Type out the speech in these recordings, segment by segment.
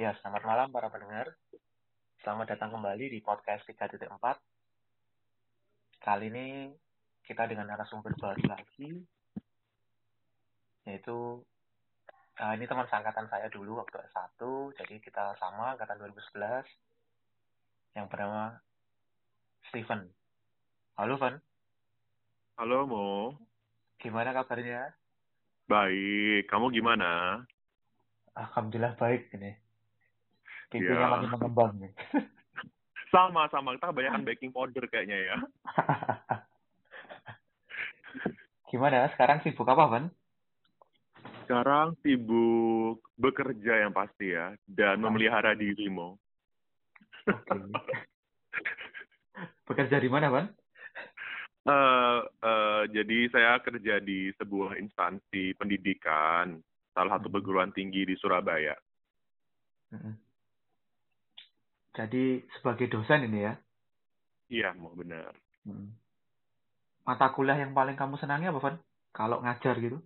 Ya, selamat malam para pendengar. Selamat datang kembali di podcast 3.4. Kali ini kita dengan narasumber baru lagi, yaitu uh, ini teman seangkatan saya dulu waktu S1, jadi kita sama angkatan 2011, yang bernama Steven. Halo, Van. Halo, Mo. Gimana kabarnya? Baik. Kamu gimana? Alhamdulillah baik ini. Pipinya Ya. makin mengembang nih. Sama, sama. Kita kebanyakan baking powder kayaknya ya. Gimana? Sekarang sibuk apa, Van? Sekarang sibuk bekerja yang pasti ya. Dan memelihara diri, Mo. Oke. Bekerja di mana, Van? Eh, eh, jadi saya kerja di sebuah instansi pendidikan, salah satu Hmm. perguruan tinggi di Surabaya. Mm-mm. Jadi sebagai dosen ini ya, Iya, Mo, benar. mm. mata kuliah yang paling kamu senangi apa, Van? Kalau ngajar gitu?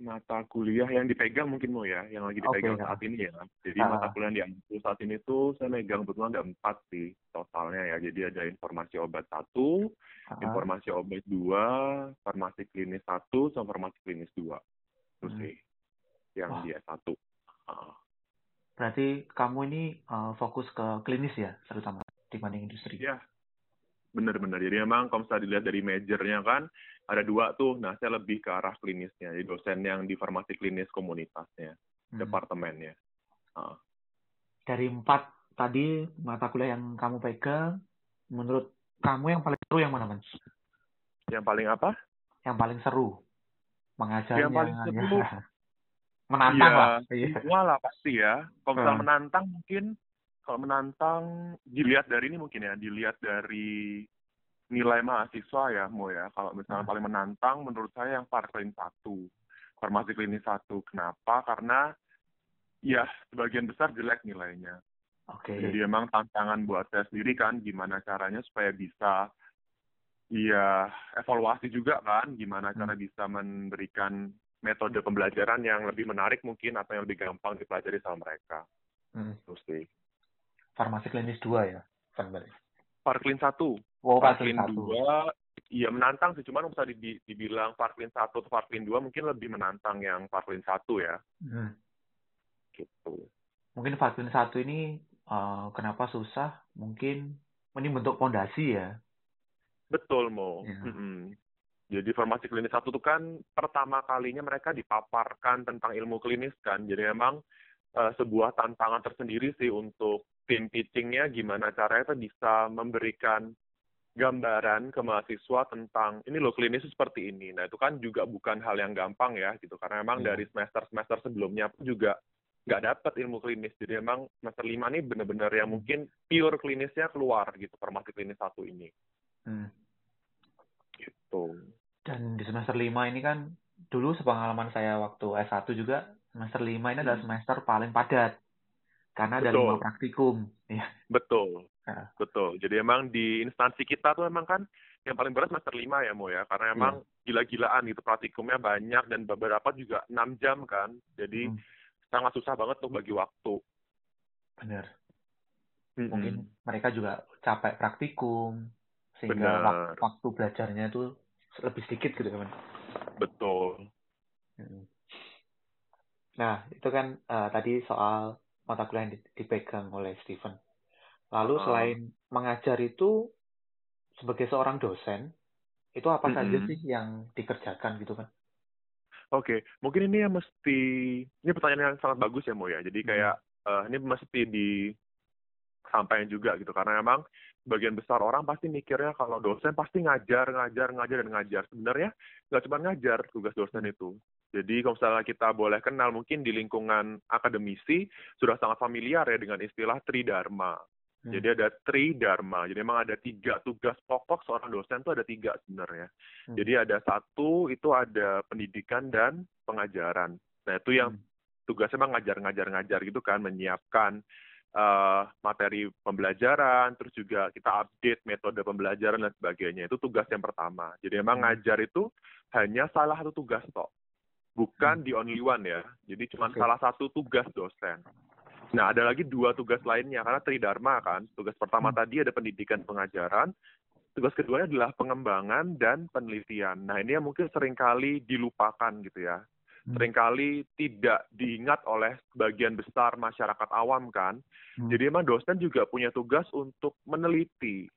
Mata kuliah yang dipegang mungkin Mo ya, yang lagi dipegang Oke, saat ini ya. Jadi Ah. mata kuliah yang diambil saat ini tuh saya megang kebetulan ada empat sih totalnya ya. Jadi ada informasi obat satu, Ah, informasi obat dua, farmasi klinis satu, sama farmasi klinis dua. Itu Hmm. sih yang Wah. di S1. Ah, Berarti kamu ini eh, fokus ke klinis ya, terutama dibanding industri. Iya, bener-bener. Jadi memang kalau misalnya dilihat dari majornya kan, ada dua tuh. Nah, saya lebih ke arah klinisnya. Jadi dosen yang di farmasi klinis komunitasnya, Hmm. departemennya. Ah. Dari empat tadi mata kuliah yang kamu pegang, menurut kamu yang paling seru yang mana, Van? Yang paling apa? Yang paling seru mengajarnya. Yang paling seru? ya. Menantang Iya, lah. Iya. Lah pasti ya. Kalau misalnya Hmm. menantang mungkin, kalau menantang dilihat dari ini mungkin ya, dilihat dari nilai mahasiswa ya, Mo ya. Kalau misalnya Hmm. paling menantang menurut saya yang Parklin 1. Farmasi klinis 1. Kenapa? Karena ya sebagian besar jelek nilainya. Oke. Jadi emang tantangan buat saya sendiri kan, gimana caranya supaya bisa ya evaluasi juga kan, gimana cara Hmm. bisa memberikan metode pembelajaran yang lebih menarik mungkin atau yang lebih gampang dipelajari sama mereka. Hmm. Terus sih. Farmasi klinis dua ya, berarti. Parklin 1. Oh, Parklin Parklin satu. 2, iya menantang sih, cuman bisa di- dibilang Parklin 1 atau Parklin 2 mungkin lebih menantang yang Parklin 1 ya. Hmm. Gitu. Mungkin Parklin satu ini eh, kenapa susah? Mungkin ini bentuk pondasi ya. Betul, Mo. Iya. Mm-mm. Jadi farmasi klinis satu itu kan pertama kalinya mereka dipaparkan tentang ilmu klinis kan. Jadi memang eh, sebuah tantangan tersendiri sih untuk tim pitchingnya gimana caranya itu bisa memberikan gambaran ke mahasiswa tentang ini loh klinis seperti ini. Nah itu kan juga bukan hal yang gampang ya gitu karena memang Iya. dari semester-semester sebelumnya pun juga nggak dapat ilmu klinis. Jadi memang semester lima ini benar-benar yang Hmm. mungkin pure klinisnya keluar gitu farmasi klinis satu ini. Hmm. Gitu. Dan di semester 5 ini kan dulu sepengalaman saya waktu S1 juga semester 5 ini adalah Hmm. semester paling padat. Karena ada Betul. lima praktikum. Ya. Betul, Ya. betul. Jadi emang di instansi kita tuh emang kan yang paling berat semester 5 ya, Mo ya. Karena emang gila-gilaan gitu, praktikumnya banyak dan beberapa juga 6 jam kan. Jadi Hmm. sangat susah banget tuh bagi waktu. Benar. Mm-mm. Mungkin mereka juga capek praktikum sehingga Benar. wak- waktu belajarnya itu lebih sedikit gitu kan. Betul. Hmm. Nah, itu kan eh, tadi soal mata kuliah yang di- dipegang oleh Steven. Lalu Ah. selain mengajar itu sebagai seorang dosen, itu apa saja Mm-mm. sih yang dikerjakan gitu kan? Oke, mungkin ini yang mesti ini pertanyaan yang sangat bagus ya, Mo ya. Jadi kayak eh, ini mesti disampaikan juga gitu karena emang sebagian besar orang pasti mikirnya kalau dosen pasti ngajar, ngajar, ngajar dan ngajar. Sebenarnya nggak cuma ngajar tugas dosen itu. Jadi kalau misalnya kita boleh kenal mungkin di lingkungan akademisi sudah sangat familiar ya dengan istilah tridharma. Hmm. Jadi ada tridharma. Jadi memang ada tiga tugas pokok seorang dosen itu ada tiga sebenarnya. Hmm. Jadi ada satu itu ada pendidikan dan pengajaran. Nah itu yang Hmm. tugasnya memang ngajar-ngajar-ngajar gitu kan, menyiapkan eh, materi pembelajaran, terus juga kita update metode pembelajaran dan sebagainya. Itu tugas yang pertama. Jadi memang Hmm. ngajar itu hanya salah satu tugas kok, bukan the only one ya. Jadi cuma Oke. salah satu tugas dosen. Nah, ada lagi dua tugas lainnya karena Tridharma kan. Tugas pertama hmm. tadi ada pendidikan pengajaran, tugas keduanya adalah pengembangan dan penelitian. Nah, ini yang mungkin sering kali dilupakan gitu ya. Hmm. Seringkali tidak diingat oleh sebagian besar masyarakat awam kan. Hmm. Jadi emang dosen juga punya tugas untuk meneliti.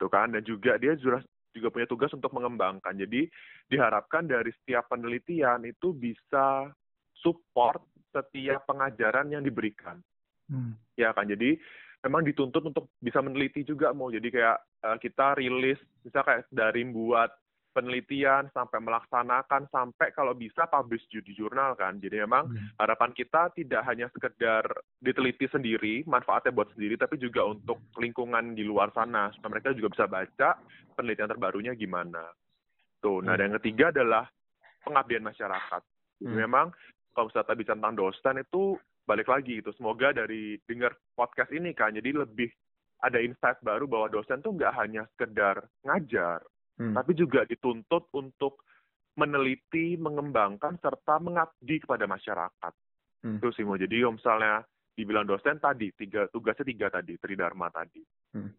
Tuh kan, dan juga dia juga juga punya tugas untuk mengembangkan. Jadi diharapkan dari setiap penelitian itu bisa support setiap pengajaran yang diberikan. Hmm. Ya kan, jadi memang dituntut untuk bisa meneliti juga mau. Jadi kayak uh, kita rilis, bisa kayak dari buat penelitian sampai melaksanakan sampai kalau bisa publish di jurnal kan. Jadi memang hmm. harapan kita tidak hanya sekedar diteliti sendiri, manfaatnya buat sendiri, tapi juga untuk lingkungan di luar sana supaya mereka juga bisa baca penelitian terbarunya gimana. Tuh. Nah, hmm. dan yang ketiga adalah pengabdian masyarakat. Hmm. Memang kalau misalnya tadi tentang dosen itu balik lagi itu semoga dari dengar podcast ini kan jadi lebih ada insight baru bahwa dosen tuh nggak hanya sekedar ngajar hmm. tapi juga dituntut untuk meneliti mengembangkan serta mengabdi kepada masyarakat hmm. itu sih mau jadi kalau misalnya dibilang dosen tadi tiga tugasnya tiga tadi tridharma tadi hmm.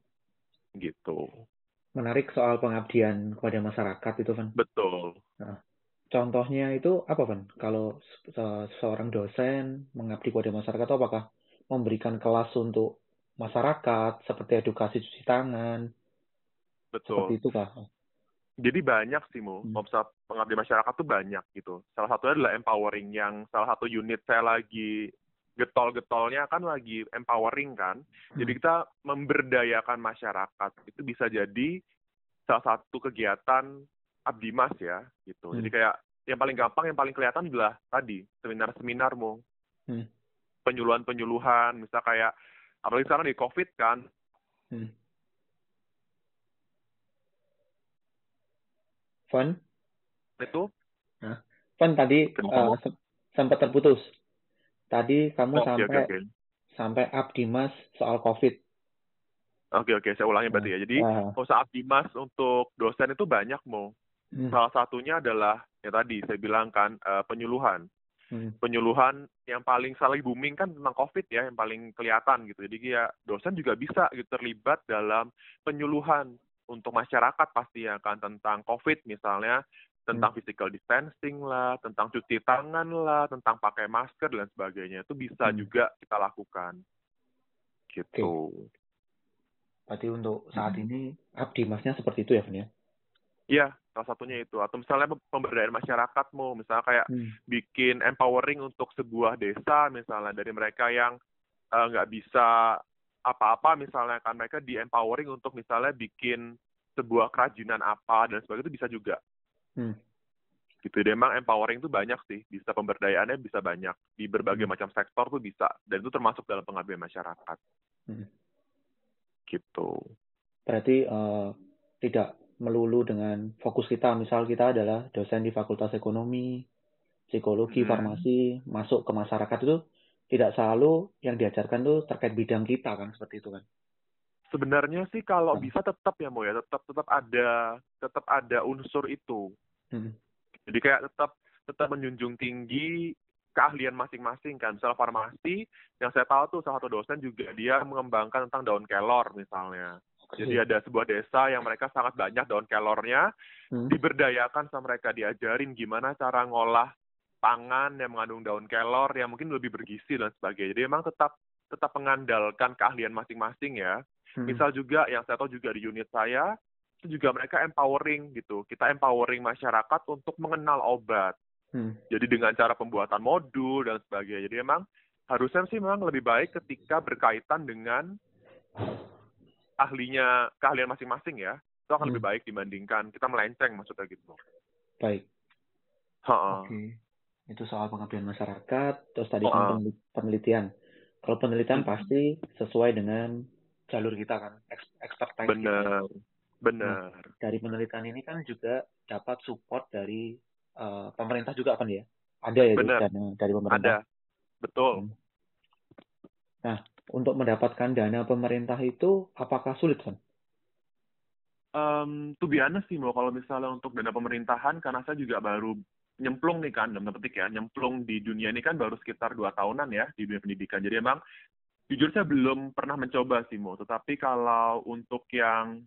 gitu menarik soal pengabdian kepada masyarakat itu kan betul nah Contohnya itu apa, Pan? Kalau seorang dosen mengabdi kepada masyarakat, itu apakah memberikan kelas untuk masyarakat, seperti edukasi cuci tangan? Betul. Seperti itu kah? Jadi banyak sih, Mo. Hmm. pengabdi masyarakat tuh banyak gitu. Salah satunya adalah empowering, yang salah satu unit saya lagi getol-getolnya kan lagi empowering kan. Hmm. Jadi kita memberdayakan masyarakat. Itu bisa jadi salah satu kegiatan Abdimas ya gitu. Hmm. Jadi kayak yang paling gampang, yang paling kelihatan adalah tadi seminar-seminar hmm. penyuluhan-penyuluhan, misal kayak apalagi sekarang di COVID kan. Fun? Itu? Nah, Fun tadi uh, sempat terputus. Tadi kamu oh, sampai okay, okay. sampai Abdimas soal COVID. Oke oke, saya ulangi berarti ya. Jadi uh. usaha Abdimas untuk dosen itu banyak mau. Hmm. Salah satunya adalah ya tadi saya bilang kan uh, penyuluhan. Hmm. Penyuluhan yang paling saling booming kan tentang COVID ya, yang paling kelihatan gitu. Jadi ya dosen juga bisa gitu terlibat dalam penyuluhan untuk masyarakat pasti ya kan tentang COVID misalnya, tentang hmm. physical distancing lah, tentang cuci tangan lah, tentang pakai masker dan sebagainya. Itu bisa hmm. juga kita lakukan. Gitu. Okay. Berarti untuk saat hmm. ini abdi masnya seperti itu ya, Van ya? Iya, salah satunya itu. Atau misalnya pemberdayaan masyarakat mau, misalnya kayak hmm. bikin empowering untuk sebuah desa, misalnya dari mereka yang eh, nggak uh, bisa apa-apa, misalnya kan mereka di empowering untuk misalnya bikin sebuah kerajinan apa dan sebagainya itu bisa juga. Hmm. Gitu. Jadi emang empowering itu banyak sih, bisa pemberdayaannya bisa banyak di berbagai hmm. macam sektor tuh bisa dan itu termasuk dalam pengabdian masyarakat. Hmm. Gitu. Berarti uh, tidak melulu dengan fokus kita misal kita adalah dosen di fakultas ekonomi psikologi hmm. farmasi masuk ke masyarakat itu tidak selalu yang diajarkan tuh terkait bidang kita kan seperti itu kan sebenarnya sih kalau nah. bisa tetap ya mau ya tetap tetap ada tetap ada unsur itu hmm. jadi kayak tetap tetap menjunjung tinggi keahlian masing-masing kan. Misal farmasi, yang saya tahu tuh salah satu dosen juga dia mengembangkan tentang daun kelor misalnya. Jadi ada sebuah desa yang mereka sangat banyak daun kelornya, hmm. diberdayakan sama mereka diajarin gimana cara ngolah pangan yang mengandung daun kelor yang mungkin lebih bergizi dan sebagainya. Jadi memang tetap tetap mengandalkan keahlian masing-masing ya. Hmm. Misal juga yang saya tahu juga di unit saya itu juga mereka empowering gitu. Kita empowering masyarakat untuk mengenal obat. Hmm. Jadi dengan cara pembuatan modul dan sebagainya. Jadi memang harusnya sih memang lebih baik ketika berkaitan dengan ahlinya keahlian masing-masing ya itu akan hmm. lebih baik dibandingkan kita melenceng maksudnya gitu baik oke okay. Itu soal pengabdian masyarakat terus tadi kan penelitian kalau penelitian hmm. pasti sesuai dengan jalur kita kan expertise benar kita. benar nah, dari penelitian ini kan juga dapat support dari uh, pemerintah juga kan ya ada ya benar. dana dari pemerintah ada betul hmm. nah untuk mendapatkan dana pemerintah itu apakah sulit kan? Um, tuh biasa sih mau kalau misalnya untuk dana pemerintahan karena saya juga baru nyemplung nih kan, dalam petik ya, nyemplung di dunia ini kan baru sekitar dua tahunan ya di dunia pendidikan. Jadi emang jujur saya belum pernah mencoba sih Mo, tetapi kalau untuk yang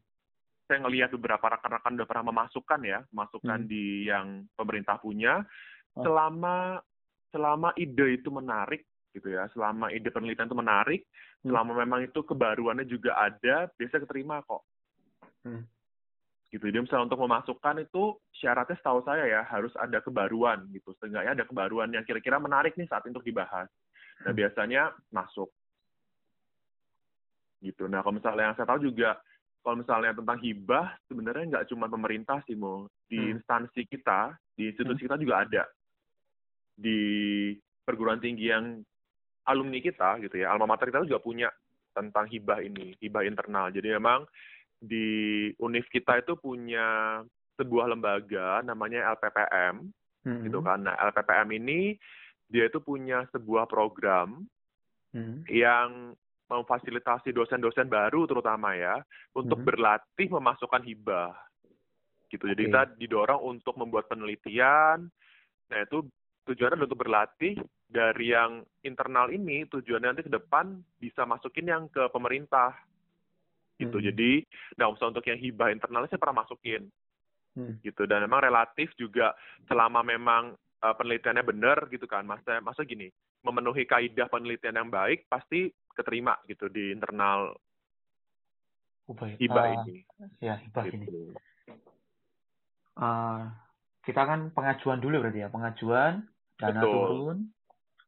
saya ngelihat beberapa rekan-rekan udah pernah memasukkan ya, masukkan Hmm. di yang pemerintah punya, Oh. selama selama ide itu menarik gitu ya, selama ide penelitian itu menarik, Hmm. selama memang itu kebaruannya juga ada, biasa keterima kok. Hmm. Gitu. Jadi misalnya untuk memasukkan itu syaratnya setahu saya ya harus ada kebaruan gitu. Seenggaknya ada kebaruan yang kira-kira menarik nih saat untuk dibahas. Nah Hmm. biasanya masuk. Gitu. Nah kalau misalnya yang saya tahu juga kalau misalnya tentang hibah sebenarnya nggak cuma pemerintah sih mo di Hmm. instansi kita di institusi kita juga ada di perguruan tinggi yang alumni kita gitu ya alma mater kita juga punya tentang hibah ini hibah internal jadi memang di univ kita itu punya sebuah lembaga namanya LPPM Hmm. gitu kan nah LPPM ini dia itu punya sebuah program Hmm. yang memfasilitasi dosen-dosen baru terutama ya untuk Mhm. berlatih memasukkan hibah gitu jadi Oke. kita didorong untuk membuat penelitian nah itu tujuannya untuk berlatih dari yang internal ini tujuannya nanti ke depan bisa masukin yang ke pemerintah gitu Hmm. jadi nah misalnya untuk yang hibah internalnya saya pernah masukin Hmm. gitu dan memang relatif juga selama memang uh, penelitiannya benar gitu kan masa masa gini memenuhi kaidah penelitian yang baik pasti keterima gitu di internal Ubah, hibah eh, ini Ya, hibah ini. gitu. Eh, kita kan pengajuan dulu berarti ya, pengajuan, dana Betul. turun,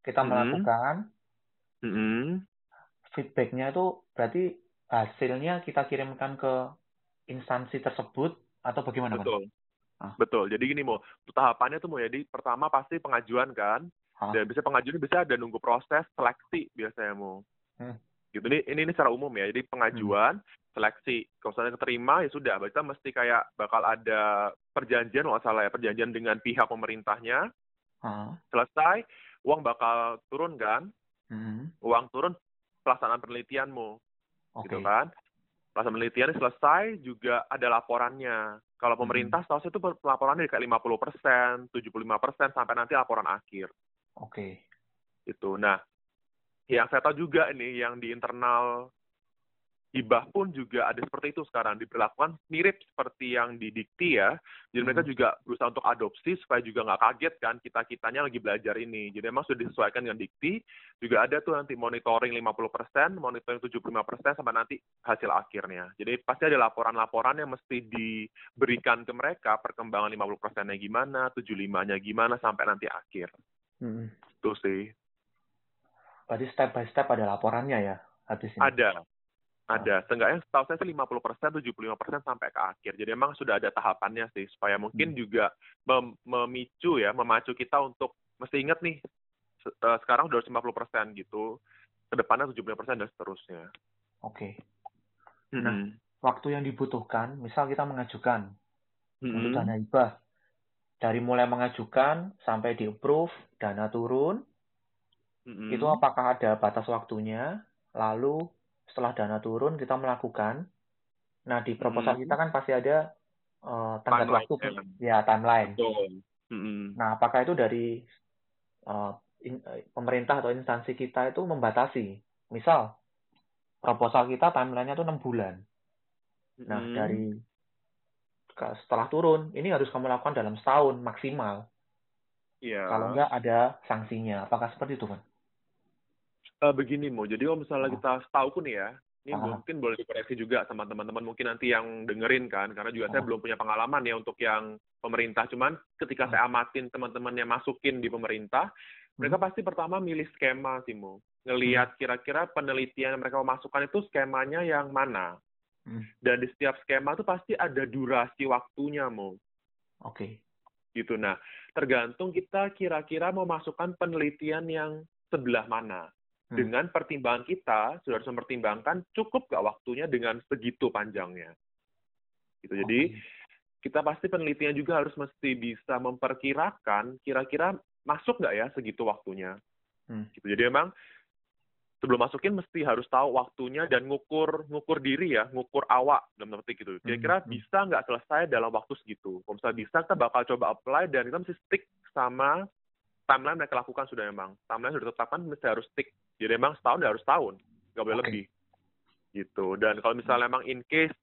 kita Mhm. melakukan, Mm-mm. feedbacknya itu berarti hasilnya kita kirimkan ke instansi tersebut atau bagaimana, betul. Ah. betul. Jadi gini mau tahapannya tuh mau jadi pertama pasti pengajuan kan Ah. dan bisa pengajuan bisa ada nunggu proses seleksi biasanya mau Hmm. gitu. Ini, ini ini secara umum ya. Jadi pengajuan seleksi kalau misalnya keterima ya sudah. Kita mesti kayak bakal ada perjanjian nggak salah ya perjanjian dengan pihak pemerintahnya. Ah. selesai uang bakal turun kan? Mhm. uang turun pelaksanaan penelitianmu Oke. gitu kan pelaksanaan penelitian selesai juga ada laporannya kalau Hmm. pemerintah setahu saya itu laporannya kayak 50 persen 75 persen sampai nanti laporan akhir Oke. itu nah yang saya tahu juga ini yang di internal hibah pun juga ada seperti itu sekarang diberlakukan mirip seperti yang di dikti ya jadi mereka Hmm. juga berusaha untuk adopsi supaya juga nggak kaget kan kita kitanya lagi belajar ini jadi memang sudah disesuaikan dengan dikti juga ada tuh nanti monitoring 50%, monitoring 75% sampai nanti hasil akhirnya. Jadi pasti ada laporan-laporan yang mesti diberikan ke mereka perkembangan 50%-nya gimana, 75-nya gimana sampai nanti akhir. Mhm. Itu sih. Berarti step by step ada laporannya ya, habis ini. Ada. Ada. Seenggaknya setahu saya sih 50%, 75% sampai ke akhir. Jadi memang sudah ada tahapannya sih supaya mungkin Hmm. juga mem- memicu ya, memacu kita untuk mesti ingat nih se- eh, sekarang udah 50% gitu. Ke depannya 75% dan seterusnya. Oke. Nah, Mm-mm. Waktu yang dibutuhkan, misal kita mengajukan untuk Mm-mm. dana hibah, dari mulai mengajukan sampai di approve, dana turun, Mm-mm. itu apakah ada batas waktunya? Lalu setelah dana turun kita melakukan. Nah, di proposal Hmm. kita kan pasti ada eh, tenggat Timeline, waktu, ya. ya timeline. Betul. Mm-mm. Nah, apakah itu dari eh, in- eh, pemerintah atau instansi kita itu membatasi? Misal, proposal kita timelinenya itu 6 bulan. Nah, Mm-mm. dari setelah turun, ini harus kamu lakukan dalam setahun maksimal. Iya. Kalau enggak ada sanksinya. Apakah seperti itu, kan? Eh, begini mau jadi kalau misalnya kita setahu pun ya ini Ah. mungkin boleh dikoreksi juga sama teman-teman mungkin nanti yang dengerin kan karena juga saya Ah. belum punya pengalaman ya untuk yang pemerintah cuman ketika Ah. saya amatin teman-teman yang masukin di pemerintah mereka pasti pertama milih skema sih Mo ngelihat kira-kira penelitian yang mereka mau masukkan itu skemanya yang mana Hmm. dan di setiap skema itu pasti ada durasi waktunya Mo Oke. gitu nah tergantung kita kira-kira mau masukkan penelitian yang sebelah mana. Dengan pertimbangan kita sudah harus mempertimbangkan cukup gak waktunya dengan segitu panjangnya. Gitu jadi kita pasti penelitian juga harus mesti bisa memperkirakan kira-kira masuk nggak ya segitu waktunya. Hmm. gitu jadi emang sebelum masukin mesti harus tahu waktunya dan ngukur ngukur diri ya ngukur awak dalam petik gitu. Kira-kira Hmm. bisa nggak selesai dalam waktu segitu? Kalau misalnya bisa kita bakal coba apply dan kita mesti stick sama timeline mereka lakukan sudah memang. Timeline sudah ditetapkan mesti harus stick. Jadi memang setahun ya harus setahun, nggak boleh Oke. lebih. Gitu. Dan kalau misalnya memang in case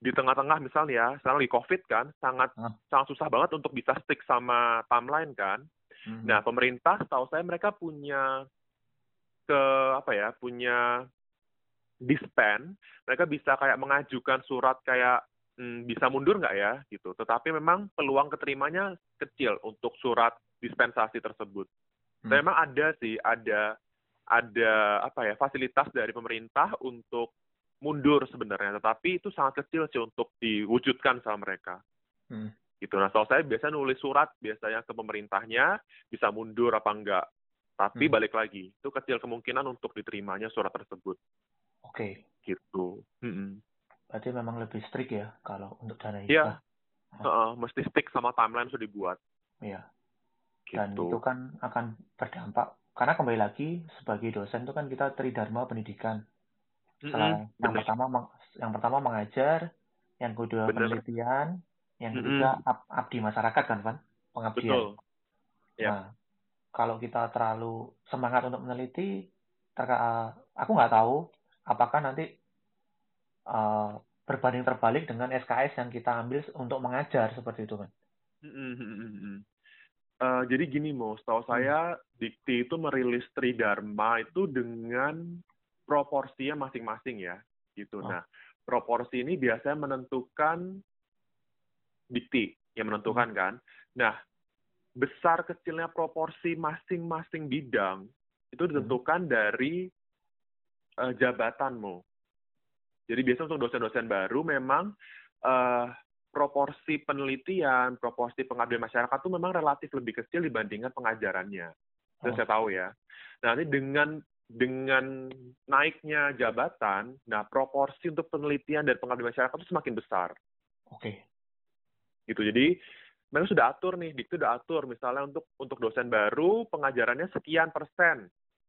di tengah-tengah misalnya ya, sekarang lagi COVID kan, sangat Hmm. sangat susah banget untuk bisa stick sama timeline kan. Mhm. Nah, pemerintah setahu saya mereka punya ke apa ya, punya dispen, mereka bisa kayak mengajukan surat kayak hmm, bisa mundur nggak ya gitu. Tetapi memang peluang keterimanya kecil untuk surat dispensasi tersebut. Hmm. Memang ada sih, ada ada apa ya fasilitas dari pemerintah untuk mundur sebenarnya, tetapi itu sangat kecil sih untuk diwujudkan sama mereka Hmm. gitu. Nah, kalau saya biasa nulis surat biasanya ke pemerintahnya bisa mundur apa enggak. Tapi Hmm. balik lagi, itu kecil kemungkinan untuk diterimanya surat tersebut Oke. gitu. Mm-mm. Berarti memang lebih strict ya kalau untuk dana Iya. hibah. Heeh, mesti stick sama timeline sudah dibuat Iya. Dan gitu. itu kan akan berdampak karena kembali lagi sebagai dosen itu kan kita tridharma pendidikan. Mm-mm, Salah- yang pertama yang pertama mengajar, yang kedua Bener. penelitian, yang ketiga ab- abdi masyarakat kan, Van? Pengabdian. Betul. Ya. Nah, kalau kita terlalu semangat untuk meneliti, terka aku nggak tahu apakah nanti eh, berbanding terbalik dengan SKS yang kita ambil untuk mengajar seperti itu kan? Eh, jadi gini Hmm. setahu saya Dikti itu merilis Tridharma itu dengan proporsinya masing-masing ya, gitu. Oh. Nah, proporsi ini biasanya menentukan Dikti yang menentukan kan. Nah, besar kecilnya proporsi masing-masing bidang itu ditentukan dari eh, jabatanmu. Jadi biasanya untuk dosen-dosen baru memang eh, proporsi penelitian, proporsi pengabdian masyarakat itu memang relatif lebih kecil dibandingkan pengajarannya. Itu Oh. saya tahu ya. Nah, nanti dengan dengan naiknya jabatan, nah proporsi untuk penelitian dan pengabdian masyarakat itu semakin besar. Oke. Gitu. Jadi mereka sudah atur nih, Dikti sudah atur misalnya untuk untuk dosen baru pengajarannya sekian persen.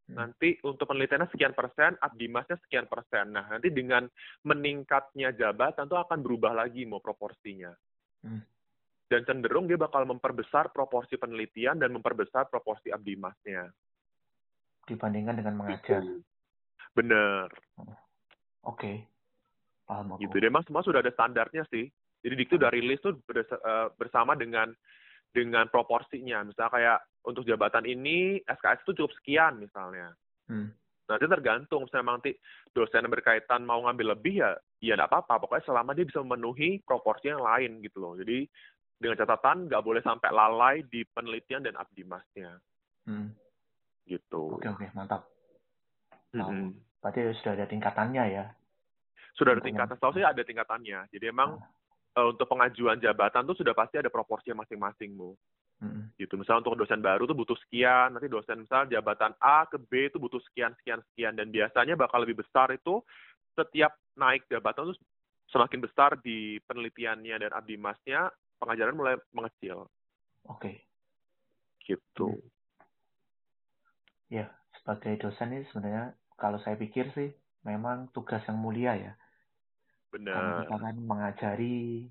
Hmm. Nanti untuk penelitiannya sekian persen, abdimasnya sekian persen. Nah, nanti dengan meningkatnya jabatan itu akan berubah lagi mau proporsinya. Hmm. Dan cenderung dia bakal memperbesar proporsi penelitian dan memperbesar proporsi abdimasnya. Dibandingkan dengan mengajar. Gitu. Bener. Oke. Paham aku. Gitu. Dia memang semua sudah ada standarnya sih. Jadi Dikti udah rilis tuh eh, bersama dengan dengan proporsinya. Misalnya kayak untuk jabatan ini SKS itu cukup sekian misalnya. Hmm. Nanti tergantung, misalnya memang nanti dosen yang berkaitan mau ngambil lebih ya, ya nggak apa-apa. Pokoknya selama dia bisa memenuhi proporsi yang lain gitu loh. Jadi dengan catatan nggak boleh sampai lalai di penelitian dan abdimasnya Hmm. gitu. Oke oke mantap. Mm-mm. Berarti sudah ada tingkatannya ya. Sudah ada tingkatan, setahu saya ada tingkatannya. Jadi emang eh, untuk pengajuan jabatan tuh sudah pasti ada proporsi masing-masing, Bu. Hmm. gitu. Misal untuk dosen baru tuh butuh sekian, nanti dosen misal jabatan A ke B itu butuh sekian, sekian, sekian. Dan biasanya bakal lebih besar itu setiap naik jabatan tuh semakin besar di penelitiannya dan abdimasnya, pengajaran mulai mengecil. Oke. Gitu. Hmm. Ya sebagai dosen ini sebenarnya kalau saya pikir sih memang tugas yang mulia ya. Benar. kita kan mengajari,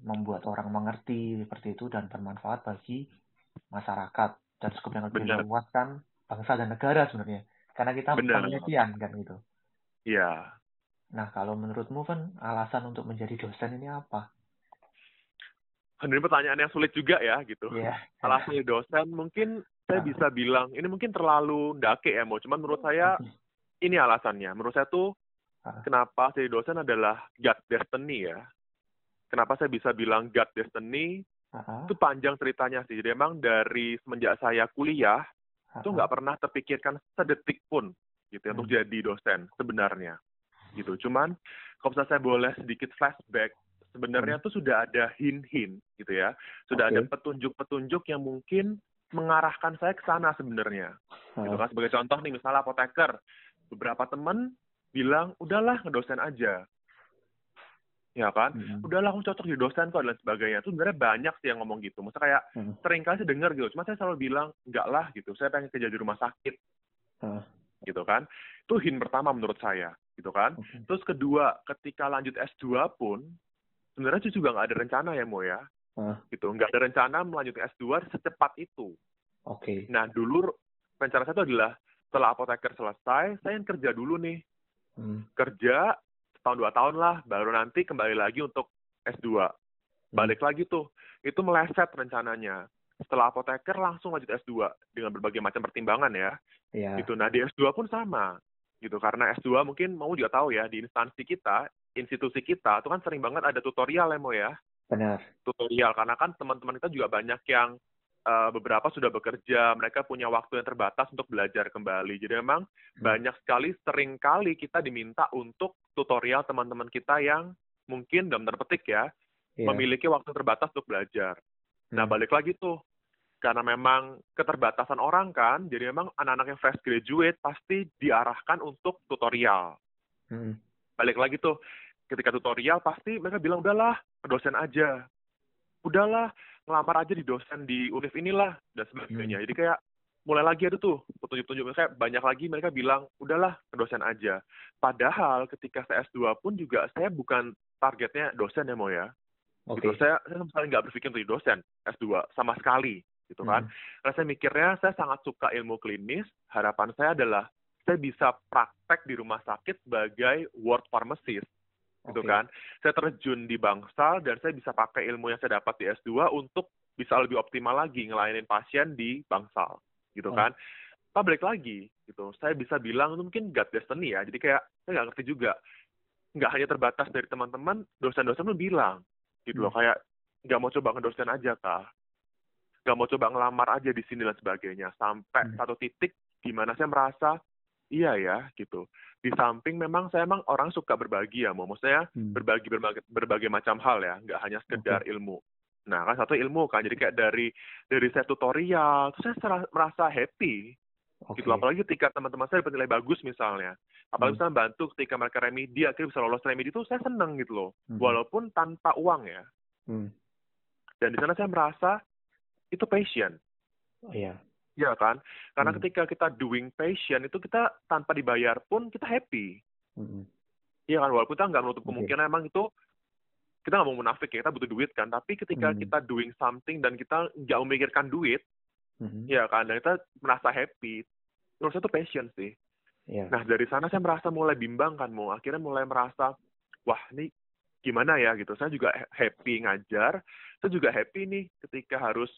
membuat orang mengerti seperti itu dan bermanfaat bagi masyarakat dan skop yang lebih Benar. luas kan bangsa dan negara sebenarnya. Karena kita penelitian kan gitu. Iya. Nah kalau menurutmu kan alasan untuk menjadi dosen ini apa? Ini pertanyaan yang sulit juga ya, gitu. Iya. Alasan jadi dosen mungkin saya Ah. bisa bilang, ini mungkin terlalu ndake ya, mau. Cuman menurut saya ini alasannya. Menurut saya tuh. Kenapa jadi dosen adalah God destiny ya. Kenapa saya bisa bilang God destiny? Ah, Itu panjang ceritanya sih. Jadi emang dari semenjak saya kuliah ah, itu nggak pernah terpikirkan sedetik pun gitu ya, Hmm. untuk jadi dosen sebenarnya. Gitu. Cuman kalau misalnya saya boleh sedikit flashback, sebenarnya tuh sudah ada hint-hint gitu ya. Sudah Oke. ada petunjuk-petunjuk yang mungkin mengarahkan saya ke sana sebenarnya. gitu Ah, kan sebagai contoh nih misalnya apoteker beberapa temen bilang udahlah ngedosen aja. Ya kan? Mm, udahlah aku cocok jadi dosen kok dan sebagainya. Itu sebenarnya banyak sih yang ngomong gitu. Maksudnya kayak mm, sering kali saya dengar gitu. Cuma saya selalu bilang enggak lah gitu. Saya pengen kerja di rumah sakit. Ah, gitu kan? Itu hint pertama menurut saya gitu kan? Oke. terus kedua ketika lanjut S2 pun sebenarnya itu juga nggak ada rencana ya Mo ya. Hah? gitu. Nggak ada rencana melanjutkan S2 secepat itu. Oke. nah dulu rencana saya itu adalah setelah apoteker selesai saya yang kerja dulu nih Hmm. kerja setahun dua tahun lah baru nanti kembali lagi untuk S2 balik lagi tuh itu meleset rencananya. Setelah apoteker langsung lanjut S2 dengan berbagai macam pertimbangan ya. Ya. gitu. Nah di S2 pun sama gitu. Karena S2 mungkin mau juga tahu ya di instansi kita institusi kita itu kan sering banget ada tutorial ya mau ya. Benar. tutorial karena kan teman-teman kita juga banyak yang eh, beberapa sudah bekerja mereka punya waktu yang terbatas untuk belajar kembali jadi memang Hmm. banyak sekali sering kali kita diminta untuk tutorial teman-teman kita yang mungkin dalam tanda petik ya Ya. memiliki waktu terbatas untuk belajar nah Hmm. balik lagi tuh karena memang keterbatasan orang kan jadi memang anak-anak yang fresh graduate pasti diarahkan untuk tutorial Hmm. balik lagi tuh ketika tutorial pasti mereka bilang udahlah dosen aja udahlah ngelamar aja di dosen di univ inilah dan sebagainya. Jadi kayak mulai lagi ada tuh petunjuk-petunjuk. Kayak banyak lagi mereka bilang udahlah ke dosen aja. Padahal ketika saya S2 pun juga saya bukan targetnya dosen ya mau ya. Oke. gitu saya saya sama sekali nggak berpikir untuk jadi dosen S2 sama sekali gitu kan. Hmm. karena saya mikirnya saya sangat suka ilmu klinis. Harapan saya adalah saya bisa praktek di rumah sakit sebagai ward pharmacist gitu kan. Saya terjun di bangsal dan saya bisa pakai ilmu yang saya dapat di S2 untuk bisa lebih optimal lagi ngelayanin pasien di bangsal gitu Oh. kan. Tapi balik lagi gitu. Saya bisa bilang itu mungkin God destiny ya. Jadi kayak saya nggak ngerti juga. Nggak hanya terbatas dari teman-teman dosen-dosen pun bilang gitu loh Hmm. kayak nggak mau coba ngedosen aja kah nggak mau coba ngelamar aja di sini dan sebagainya. Sampai Hmm. satu titik di mana saya merasa iya ya gitu di samping memang saya emang orang suka berbagi ya mau maksudnya Hmm. berbagi berbagai, berbagai macam hal ya nggak hanya sekedar ilmu nah kan satu ilmu kan jadi kayak dari dari saya tutorial terus saya merasa happy Oke. gitu apalagi ketika teman-teman saya dapat nilai bagus misalnya apalagi Hmm. misalnya bantu ketika mereka remedi akhirnya bisa lolos remedi itu saya seneng gitu loh Hmm. walaupun tanpa uang ya Hmm. dan di sana saya merasa itu passion Oh, Iya. Ya kan karena Hmm. ketika kita doing passion itu kita tanpa dibayar pun kita happy Hmm. Iya kan, walaupun kita nggak menutup kemungkinan emang itu kita nggak mau munafik ya, kita butuh duit kan. Tapi ketika Hmm. kita doing something dan kita nggak memikirkan duit, Hmm. ya kan, dan kita merasa happy, menurut saya itu passion sih. Iya. Nah dari sana saya merasa mulai bimbang kan, mau akhirnya mulai merasa, wah ini gimana ya gitu. Saya juga ha- happy ngajar, saya juga happy nih ketika harus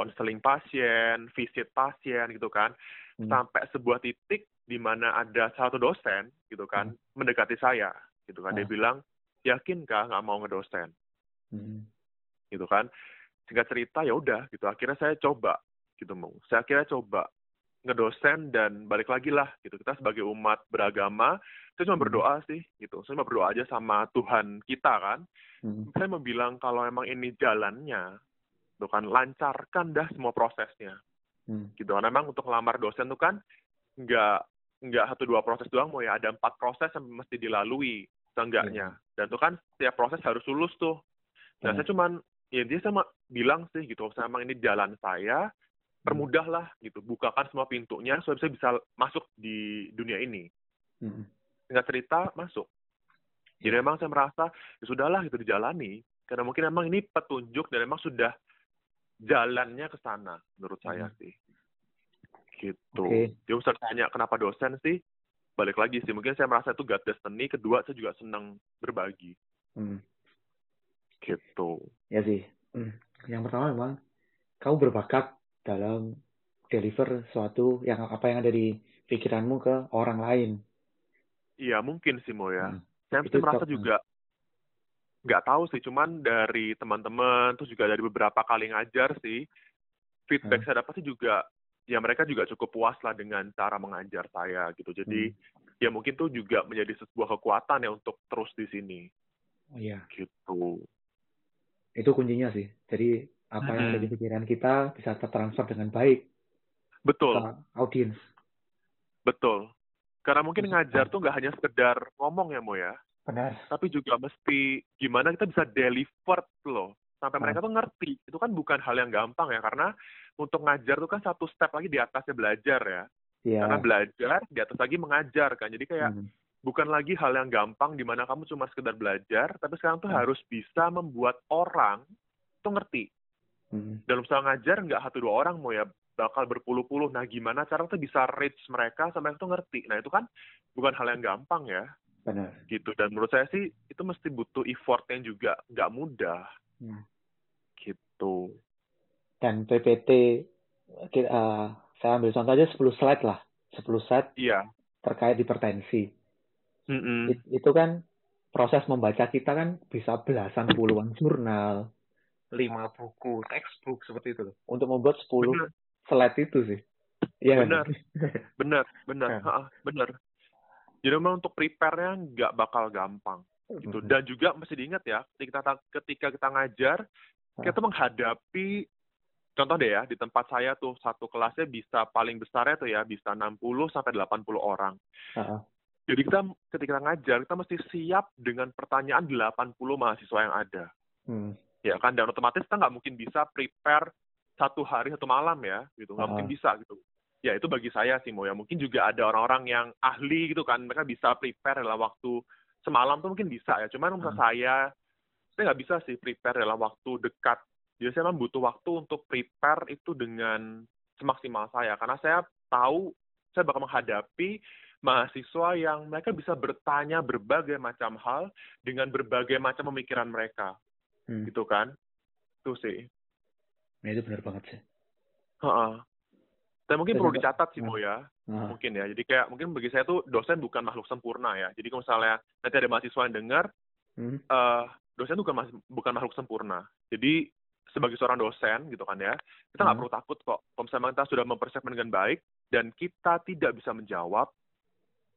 konseling pasien, visit pasien gitu kan, Hmm. sampai sebuah titik di mana ada satu dosen gitu kan mendekati saya gitu kan dia Ah. bilang yakin kah nggak mau ngedosen Hmm. gitu kan singkat cerita ya udah gitu akhirnya saya coba gitu mau saya akhirnya coba ngedosen dan balik lagi lah gitu kita sebagai umat beragama saya cuma Hmm. berdoa sih gitu saya cuma berdoa aja sama Tuhan kita kan Hmm. saya mau bilang kalau emang ini jalannya tuh kan lancarkan dah semua prosesnya. Hmm. gitu kan memang untuk ngelamar dosen tuh kan nggak nggak satu dua proses doang mau ya ada empat proses yang mesti dilalui seenggaknya. Dan itu kan setiap proses harus lulus tuh. Nah Hmm. saya cuman ya dia sama bilang sih gitu saya emang ini jalan saya permudahlah gitu bukakan semua pintunya supaya saya bisa masuk di dunia ini. Hmm. cerita masuk. Jadi memang saya merasa ya sudahlah itu dijalani. Karena mungkin emang ini petunjuk dan memang sudah jalannya ke sana menurut saya Hmm. sih gitu Oke. dia usah tanya kenapa dosen sih balik lagi sih mungkin saya merasa itu God destiny kedua saya juga senang berbagi Hmm. gitu Ya sih. Hmm. Yang pertama memang kamu berbakat dalam deliver sesuatu yang apa yang ada di pikiranmu ke orang lain. iya mungkin sih mau ya Hmm. saya Itu merasa top. juga nggak tahu sih cuman dari teman-teman terus juga dari beberapa kali ngajar sih feedback Hmm. saya dapat sih juga ya mereka juga cukup puas lah dengan cara mengajar saya gitu jadi Hmm. ya mungkin tuh juga menjadi sebuah kekuatan ya untuk terus di sini Oh iya, gitu itu kuncinya sih. Jadi apa yang ada di Hmm. pikiran kita bisa tertransfer dengan baik betul ke audiens. betul karena mungkin ngajar tuh nggak hanya sekedar ngomong ya mo ya Benar. tapi juga mesti gimana kita bisa deliver loh sampai Ah. mereka tuh ngerti itu kan bukan hal yang gampang ya karena untuk ngajar tuh kan satu step lagi di atasnya belajar ya Iya. karena belajar di atas lagi mengajar kan jadi kayak Hmm. bukan lagi hal yang gampang di mana kamu cuma sekedar belajar tapi sekarang tuh Hmm. harus bisa membuat orang tuh ngerti Hmm. dalam misalnya ngajar nggak satu dua orang mau ya bakal berpuluh-puluh nah gimana cara tuh bisa reach mereka sampai tuh ngerti nah itu kan bukan hal yang gampang ya Benar. gitu dan menurut saya sih itu mesti butuh effort yang juga nggak mudah Hmm. gitu Dan PPT ki- eh, saya ambil contoh aja 10 slide lah. 10 slide iya terkait hipertensi. Mm-mm. It- itu kan proses membaca kita kan bisa belasan puluhan jurnal lima buku textbook seperti itu loh untuk membuat 10 bener slide itu sih. Iya kan? Benar. bener Ya. Jadi memang untuk prepare-nya nggak bakal gampang gitu dan juga mesti diingat ya ketika kita ketika kita ngajar Ah. kita menghadapi contoh deh ya di tempat saya tuh satu kelasnya bisa paling besarnya tuh ya bisa 60 sampai 80 orang ah. jadi kita ketika kita ngajar kita mesti siap dengan pertanyaan 80 mahasiswa yang ada Hmm. ya kan dan otomatis kita nggak mungkin bisa prepare satu hari satu malam ya gitu nggak Ah. mungkin bisa gitu ya itu bagi saya sih mau ya mungkin juga ada orang-orang yang ahli gitu kan mereka bisa prepare dalam waktu semalam tuh mungkin bisa ya cuman menurut Hmm. saya saya nggak bisa sih prepare dalam waktu dekat jadi saya memang butuh waktu untuk prepare itu dengan semaksimal saya karena saya tahu saya bakal menghadapi mahasiswa yang mereka bisa bertanya berbagai macam hal dengan berbagai macam pemikiran mereka Hmm. gitu kan itu sih Nah, itu benar banget sih. Heeh. Dan mungkin perlu dicatat sih Mo ya. Ah, mungkin ya. Jadi kayak mungkin bagi saya tuh dosen bukan makhluk sempurna ya. Jadi kalau misalnya nanti ada mahasiswa yang dengar hmm. eh dosen bukan bukan makhluk sempurna. Jadi sebagai seorang dosen gitu kan ya kita nggak Hmm. perlu takut kok. Kalau misalnya kita sudah mempersiapkan dengan baik dan kita tidak bisa menjawab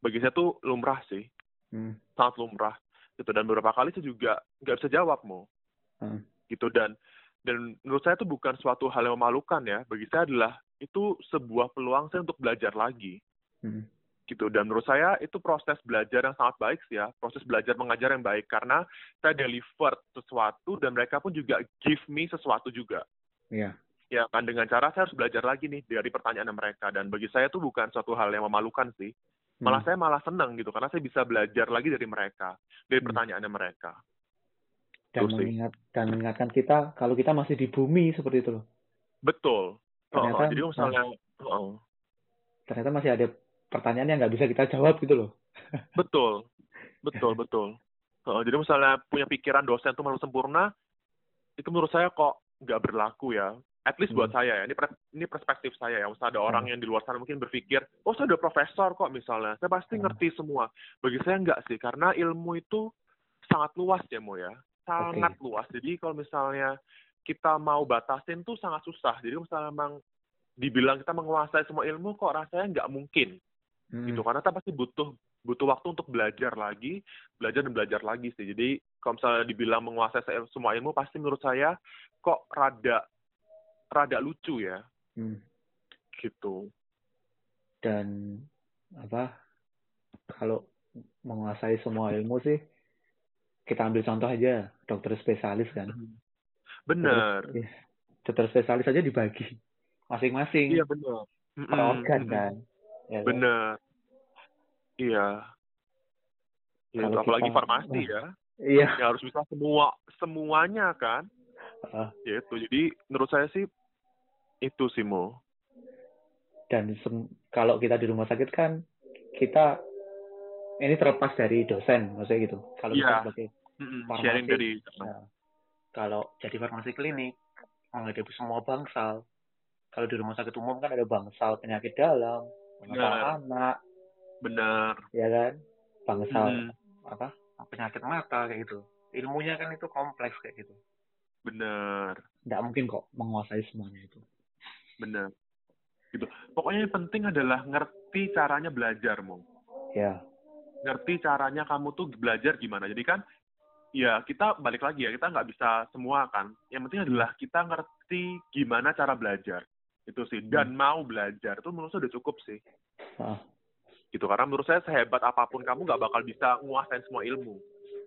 bagi saya tuh lumrah sih. Hmm. sangat lumrah gitu. Dan beberapa kali saya juga nggak bisa jawab mau Hmm. gitu. Dan dan menurut saya itu bukan suatu hal yang memalukan ya. Bagi saya adalah itu sebuah peluang saya untuk belajar lagi Hmm. gitu dan menurut saya itu proses belajar yang sangat baik sih ya proses belajar mengajar yang baik karena saya deliver sesuatu dan mereka pun juga give me sesuatu juga Iya. ya kan dengan cara saya harus belajar lagi nih dari pertanyaan mereka dan bagi saya itu bukan suatu hal yang memalukan sih malah Hmm. saya malah senang gitu karena saya bisa belajar lagi dari mereka dari Hmm. pertanyaannya mereka dan Itu sih. mengingat dan mengingatkan kita kalau kita masih di bumi seperti itu loh. betul Ternyata- Oh, jadi kalau misalnya oh, Ternyata masih ada pertanyaan yang nggak bisa kita jawab gitu loh. betul. Betul betul. Oh, jadi misalnya punya pikiran dosen itu malu sempurna itu menurut saya kok nggak berlaku ya. At least buat Hmm. saya ya. Ini ini perspektif saya ya. Misalnya ada orang yang di luar sana mungkin berpikir oh saya udah profesor kok misalnya. Saya pasti Hmm. ngerti semua. Bagi saya nggak sih karena ilmu itu sangat luas ya mo ya. Sangat luas. Jadi kalau misalnya kita mau batasin tuh sangat susah jadi misalnya memang dibilang kita menguasai semua ilmu kok rasanya nggak mungkin Hmm. gitu karena kita pasti butuh butuh waktu untuk belajar lagi belajar dan belajar lagi sih jadi kalau misalnya dibilang menguasai se- semua ilmu pasti menurut saya kok rada rada lucu ya Hmm. gitu Dan apa? Kalau menguasai semua ilmu sih kita ambil contoh aja dokter spesialis kan. Bener. Dokter spesialis aja dibagi masing-masing iya bener per organ kan. Ya kan? bener iya Ya, Kalau apalagi kita- farmasi ya Iya. yang harus bisa semua semuanya kan ya itu jadi menurut saya sih itu sih mo dan kalau kita di rumah sakit kan kita ini terlepas dari dosen maksudnya gitu. Kalau kita Iya. sebagai Mm-mm. Farmasi. sharing dari Nah, kalau jadi farmasi klinik menghadapi semua bangsal. Kalau di rumah sakit umum kan ada bangsal penyakit dalam bangsal Benar. anak. Bener ya kan? Bangsal Mm, apa? Penyakit mata kayak gitu. Ilmunya kan itu kompleks kayak gitu. Bener nggak mungkin kok menguasai semuanya itu. Bener gitu. Pokoknya yang penting adalah ngerti caranya belajar mo. Ya. Ngerti caranya kamu tuh belajar gimana. Jadi kan ya kita balik lagi ya. Kita nggak bisa semua kan. Yang penting adalah kita ngerti gimana cara belajar. Itu sih. Dan mau belajar itu menurut saya udah cukup sih. Ah, gitu karena menurut saya sehebat apa pun kamu nggak bakal bisa nguasain semua ilmu.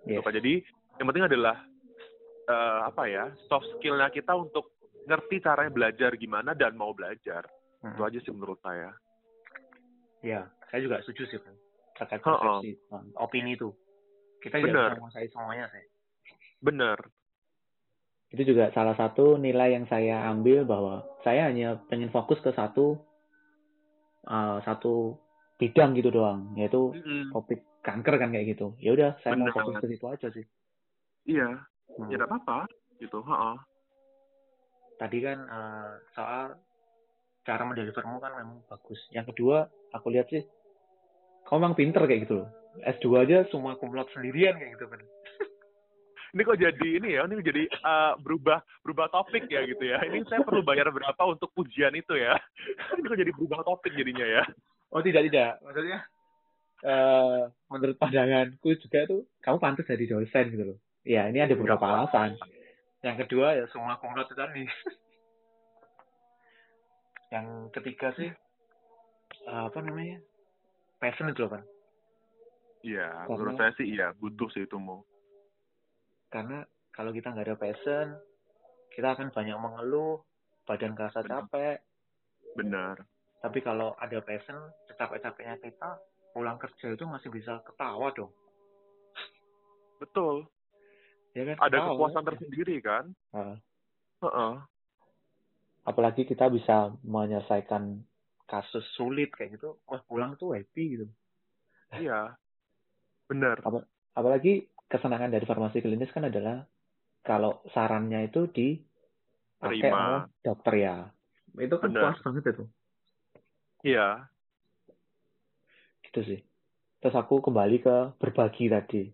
Gitu yes. kan jadi yang penting adalah eh, apa ya soft skillnya kita untuk ngerti caranya belajar gimana dan mau belajar. Hmm. itu aja sih menurut saya. Ya saya juga setuju sih kan terkait Oh, oh. persepsi um, opini itu kita tidak Benar. bisa menguasai semuanya saya bener itu juga salah satu nilai yang saya ambil bahwa saya hanya pengen fokus ke satu uh, satu bidang gitu doang yaitu Mm-mm. topik kanker kan kayak gitu. Ya udah saya Bener mau fokus ke situ aja sih. Iya, Nah, ya apa-apa gitu. Ha tadi kan uh, soal cara mendelivermu kan memang bagus. Yang kedua aku lihat sih kamu memang pinter kayak gitu loh S2 aja semua kumlot sendirian kayak gitu kan Ini kok jadi ini ya? Ini jadi eh, berubah berubah topik ya gitu ya. Ini saya perlu bayar berapa untuk ujian itu ya? Ini kok jadi berubah topik jadinya ya? oh tidak tidak maksudnya eh menurut pandanganku juga tuh kamu pantas jadi dosen gitu loh ya ini ada beberapa alasan yang kedua ya semua kumlot itu tadi yang ketiga sih eh, apa namanya passion itu loh kan Iya, menurut saya sih iya butuh sih itu mau. karena kalau kita nggak ada passion kita akan banyak mengeluh badan kerasa Benar. capek Benar. tapi kalau ada passion secapek-capeknya kita pulang kerja itu masih bisa ketawa dong Betul. ya kan Ada Ketawa. kepuasan tersendiri kan? Ah. Heeh. apalagi kita bisa menyelesaikan kasus sulit kayak gitu wah pulang tuh happy gitu Iya. Benar. apalagi kesenangan dari farmasi klinis kan adalah kalau sarannya itu Terima. sama dokter ya itu kan Benar. puas banget itu Iya. gitu sih terus aku kembali ke berbagi tadi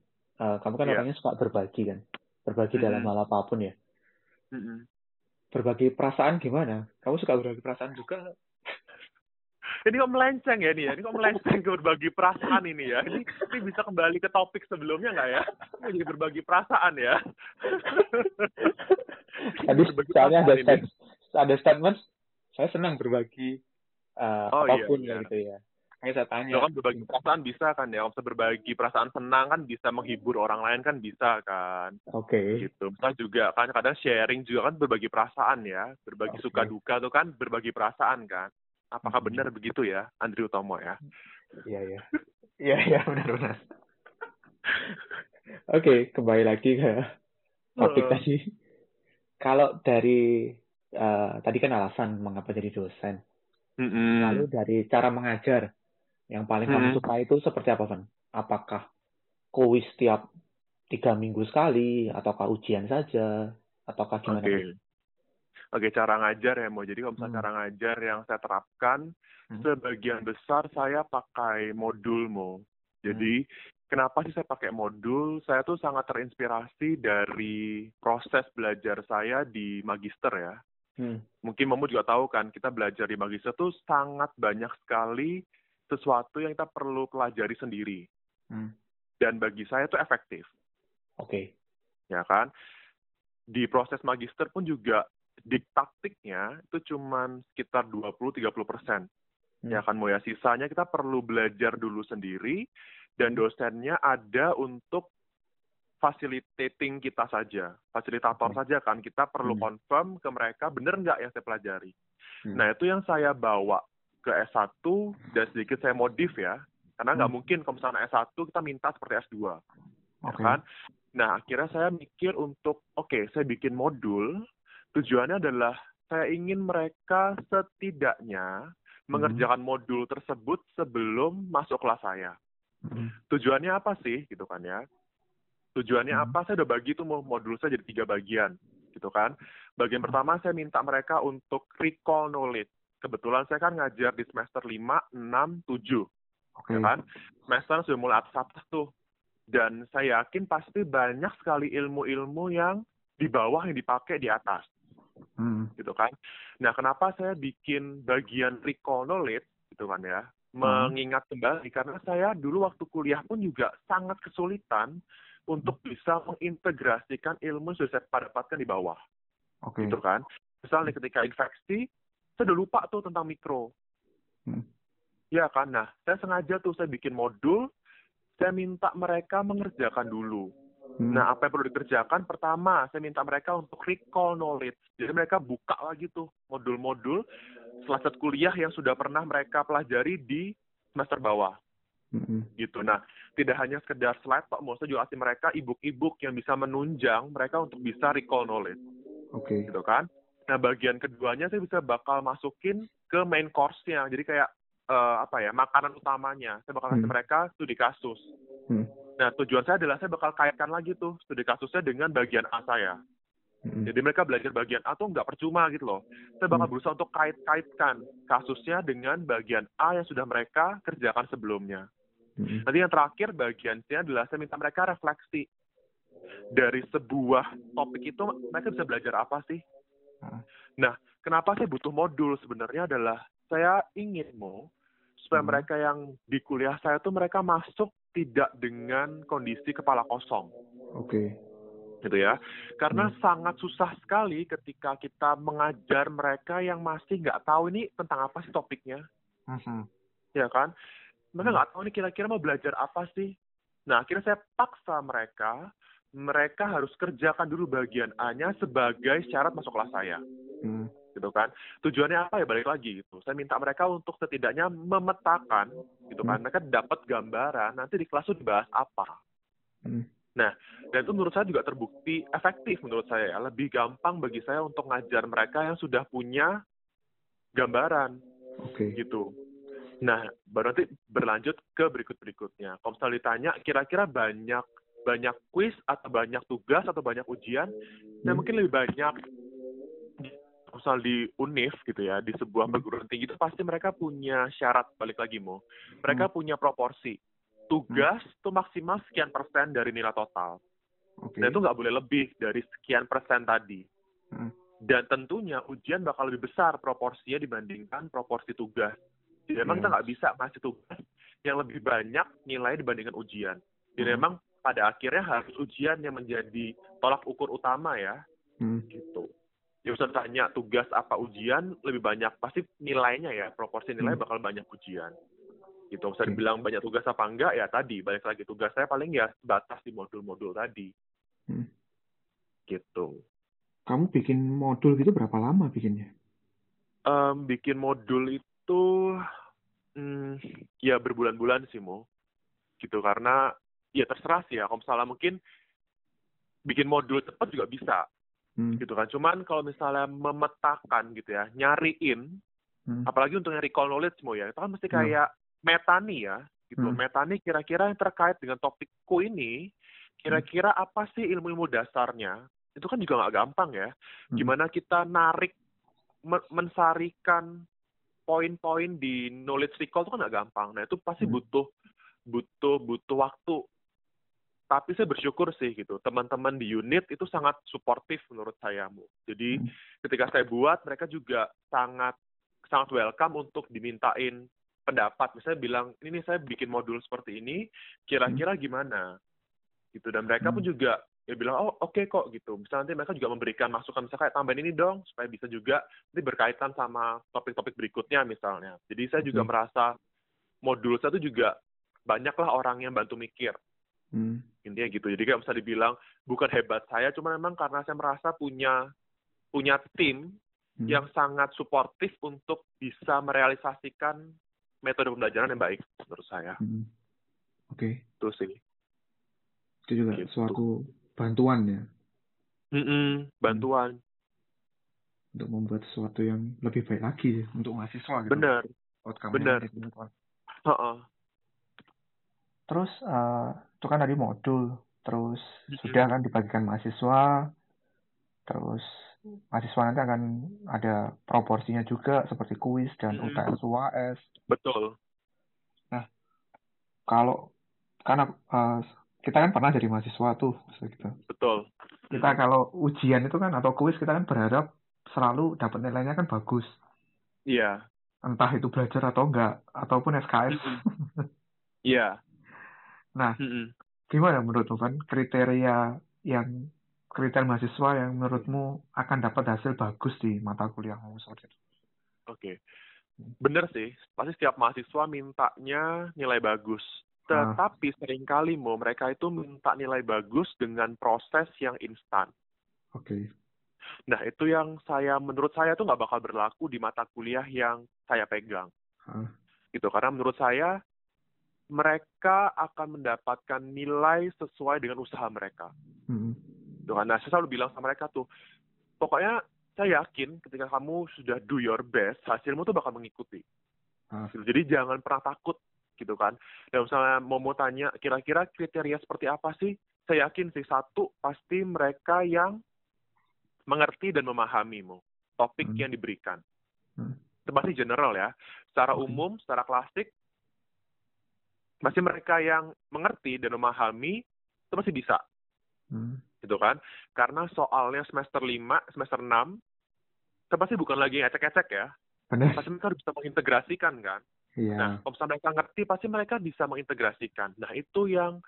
Eh, kamu kan Iya. orangnya suka berbagi kan berbagi Mhm. dalam hal apa pun ya Mm-mm. berbagi perasaan gimana kamu suka berbagi perasaan juga? Ini kok melenceng ya nih ya? Ini kok melenceng ke berbagi perasaan ini ya? Ini, ini bisa kembali ke topik sebelumnya nggak ya? Ini jadi berbagi perasaan ya? tadi soalnya ada stat- ada statement saya senang berbagi eh, Oh, iya, apa pun iya. ya gitu ya Makanya saya tanya Kalau kan berbagi perasaan bisa kan ya? Kalau bisa berbagi perasaan senang kan bisa menghibur orang lain kan bisa kan? oke Gitu. Misalnya juga kan kadang sharing juga kan berbagi perasaan ya. Berbagi Oke. suka duka tuh kan berbagi perasaan kan? Apakah Mhm. benar begitu ya, Andri Utomo ya? Iya iya. Iya iya benar-benar. Oke, kembali lagi ke topik Eh. tadi. Kalau dari eh, tadi kan alasan mengapa jadi dosen. Mm-mm. Lalu dari cara mengajar yang paling kamu Hmm. suka itu seperti apa, Van? Apakah kuis tiap tiga minggu sekali, ataukah ujian saja, ataukah gimana? Van? Oke, cara ngajar ya, mau. Jadi kalau misalnya Hmm. cara ngajar yang saya terapkan, Hmm. sebagian besar saya pakai modul, Mo. Jadi, kenapa sih saya pakai modul? Saya tuh sangat terinspirasi dari proses belajar saya di magister ya. Hmm. Mungkin Momo juga tahu kan, kita belajar di magister tuh sangat banyak sekali sesuatu yang kita perlu pelajari sendiri. Hmm. Dan bagi saya itu efektif. Oke. ya kan? Di proses magister pun juga diktaktiknya itu cuman sekitar 20-30 persen. Hmm. Ya kan, mau ya sisanya kita perlu belajar dulu sendiri dan dosennya ada untuk facilitating kita saja, fasilitator Hmm. saja kan. Kita perlu Hmm. confirm ke mereka benar nggak yang saya pelajari. Hmm. Nah itu yang saya bawa ke S1 dan sedikit saya modif ya, karena nggak Hmm. mungkin kalau misalnya S1 kita minta seperti S2 ya Oke. kan? Nah, akhirnya saya mikir untuk, oke, saya bikin modul, tujuannya adalah saya ingin mereka setidaknya mengerjakan modul tersebut sebelum masuk kelas saya. Hmm. Tujuannya apa sih, gitu kan ya? Tujuannya Hmm. apa? Saya udah bagi tuh mau- modul saya jadi tiga bagian, gitu kan? Bagian pertama saya minta mereka untuk recall knowledge. Kebetulan saya kan ngajar di semester 5, 6, 7 Oke. ya kan? Semester sudah mulai atas-atas tuh. Dan saya yakin pasti banyak sekali ilmu-ilmu yang di bawah yang dipakai di atas, Hmm. gitu kan? Nah, kenapa saya bikin bagian recall knowledge, gitu kan ya? Mengingat kembali, karena saya dulu waktu kuliah pun juga sangat kesulitan untuk bisa mengintegrasikan ilmu yang sudah saya dapatkan di bawah, Oke. gitu kan? Misalnya ketika infeksi, saya udah lupa tuh tentang mikro, Hmm. Ya kan, nah saya sengaja tuh saya bikin modul, saya minta mereka mengerjakan dulu. Hmm. Nah apa yang perlu dikerjakan? Pertama, saya minta mereka untuk recall knowledge. Jadi mereka buka lagi tuh modul-modul setelah saat kuliah yang sudah pernah mereka pelajari di semester bawah Hmm. gitu. Nah, tidak hanya sekedar slide, Pak, mau saya juga kasih mereka ebook-ebook yang bisa menunjang mereka untuk bisa recall knowledge. Oke. gitu kan. Nah bagian keduanya saya bisa bakal masukin ke main course-nya. Jadi kayak eh, apa ya makanan utamanya. Saya bakal kasih Hmm. mereka studi kasus. Hmm. Nah tujuan saya adalah saya bakal kaitkan lagi tuh studi kasusnya dengan bagian A saya. Mm-mm. Jadi mereka belajar bagian A tuh nggak percuma gitu loh. Saya bakal Hmm. berusaha untuk kait-kaitkan kasusnya dengan bagian A yang sudah mereka kerjakan sebelumnya. Mm-mm. Nanti yang terakhir bagian C adalah saya minta mereka refleksi. Dari sebuah topik itu mereka bisa belajar apa sih? Ah. Nah, kenapa saya butuh modul sebenarnya adalah saya ingin mau supaya Hmm. mereka yang di kuliah saya tuh mereka masuk tidak dengan kondisi kepala kosong Oke. gitu ya. Karena Hmm. sangat susah sekali ketika kita mengajar mereka yang masih nggak tahu ini tentang apa sih topiknya Mhm. ya kan? Mereka Hmm. nggak tahu nih kira-kira mau belajar apa sih. Nah, akhirnya saya paksa mereka, mereka harus kerjakan dulu bagian A-nya sebagai syarat masuk kelas saya, Mm. Gitu kan? Tujuannya apa ya balik lagi gitu. Saya minta mereka untuk setidaknya memetakan, gitu kan? Hmm. Mereka dapat gambaran nanti di kelas itu dibahas apa. Mm. Dan itu menurut saya juga terbukti efektif menurut saya. ya. Lebih gampang bagi saya untuk ngajar mereka yang sudah punya gambaran Oke. gitu. Nah, baru nanti berlanjut ke berikut-berikutnya. Kalau misalnya ditanya, kira-kira banyak banyak kuis atau banyak tugas atau banyak ujian, ya Hmm. mungkin lebih banyak misal di UNIF gitu ya, di sebuah Hmm. perguruan tinggi itu pasti mereka punya syarat balik lagi mau. Mereka punya proporsi. Tugas tuh maksimal sekian persen dari nilai total. Oke. Dan itu nggak boleh lebih dari sekian persen tadi. Hmm. Dan tentunya ujian bakal lebih besar proporsinya dibandingkan proporsi tugas. Jadi memang Yes. kita nggak bisa ngasih tugas yang lebih banyak nilai dibandingkan ujian. Jadi Hmm. memang pada akhirnya harus ujian yang menjadi tolak ukur utama ya, Hmm. gitu. Ya bisa tanya tugas apa ujian lebih banyak pasti nilainya ya proporsi nilai Hmm. bakal banyak ujian. Gitu. Bisa dibilang banyak tugas apa enggak ya tadi balik lagi tugas saya paling ya batas di modul-modul tadi. Hmm. Gitu. Kamu bikin modul gitu berapa lama bikinnya? Em, bikin modul itu hmm, ya berbulan-bulan sih mo gitu karena ya terserah sih ya kalau misalnya mungkin bikin modul cepat juga bisa Hmm. gitu kan cuman kalau misalnya memetakan gitu ya nyariin Hmm. apalagi untuk nyari call knowledge mo ya itu kan mesti Hmm. kayak metani ya gitu Hmm. metani kira-kira yang terkait dengan topikku ini kira-kira apa sih ilmu-ilmu dasarnya itu kan juga nggak gampang ya Hmm. gimana kita narik men- mensarikan poin-poin di knowledge recall itu kan nggak gampang nah itu pasti Hmm. butuh butuh butuh waktu tapi saya bersyukur sih gitu teman-teman di unit itu sangat suportif menurut saya Bu. jadi Hmm. ketika saya buat mereka juga sangat sangat welcome untuk dimintain pendapat. Misalnya bilang ini nih saya bikin modul seperti ini kira-kira gimana? Gitu. Dan mereka pun Hmm. juga ya bilang oh oke kok gitu. Misalnya nanti mereka juga memberikan masukan misalnya kayak tambahin ini dong supaya bisa juga nanti berkaitan sama topik-topik berikutnya misalnya. Jadi saya juga merasa modul saya itu juga banyaklah orang yang bantu mikir Hmm. intinya gitu jadi kayak bisa dibilang bukan hebat saya cuma memang karena saya merasa punya punya tim Hmm. yang sangat suportif untuk bisa merealisasikan metode pembelajaran yang baik menurut saya Hmm. Oke. itu sih Itu juga Gitu. suatu bantuan ya Mm-mm, bantuan untuk membuat sesuatu yang lebih baik lagi ya, untuk mahasiswa gitu. benar benar. gitu. Heeh. Terus eh, itu kan tadi modul, terus sudah kan dibagikan mahasiswa, terus mahasiswa nanti akan ada proporsinya juga seperti kuis dan Mhm. UTS UAS. betul. Kalau karena eh, kita kan pernah jadi mahasiswa tuh, gitu. betul. Kita kalau ujian itu kan atau kuis kita kan berharap selalu dapat nilainya kan bagus, iya. Entah itu belajar atau enggak, ataupun SKS. iya Nah, Mm-mm. gimana menurutmu kan kriteria yang kriteria mahasiswa yang menurutmu akan dapat hasil bagus di mata kuliahmu seperti itu? Oke. Bener sih, pasti setiap mahasiswa mintanya nilai bagus. Ah. Tetapi sering kali mau mereka itu minta nilai bagus dengan proses yang instan. Oke. Nah, itu yang saya menurut saya tuh nggak bakal berlaku di mata kuliah yang saya pegang. Ah. Gitu, karena menurut saya mereka akan mendapatkan nilai sesuai dengan usaha mereka. Hmm. Kan. Nah, saya selalu bilang sama mereka tuh, pokoknya saya yakin ketika kamu sudah do your best, hasilmu tuh bakal mengikuti. Gitu. Jadi jangan pernah takut gitu kan. Dan misalnya mau mau tanya kira-kira kriteria seperti apa sih? Saya yakin sih satu pasti mereka yang mengerti dan memahamimu topik Hmm. yang diberikan. Hmm. Itu pasti general ya. Secara umum, secara klasik, pasti mereka yang mengerti dan memahami itu pasti bisa Hmm. gitu kan. Karena soalnya semester 5, semester 6, itu pasti bukan lagi yang ecek-ecek ya. Benar. Pasti mereka harus bisa mengintegrasikan kan. Iya. Nah, kalau misalnya mereka ngerti, pasti mereka bisa mengintegrasikan. Nah, itu yang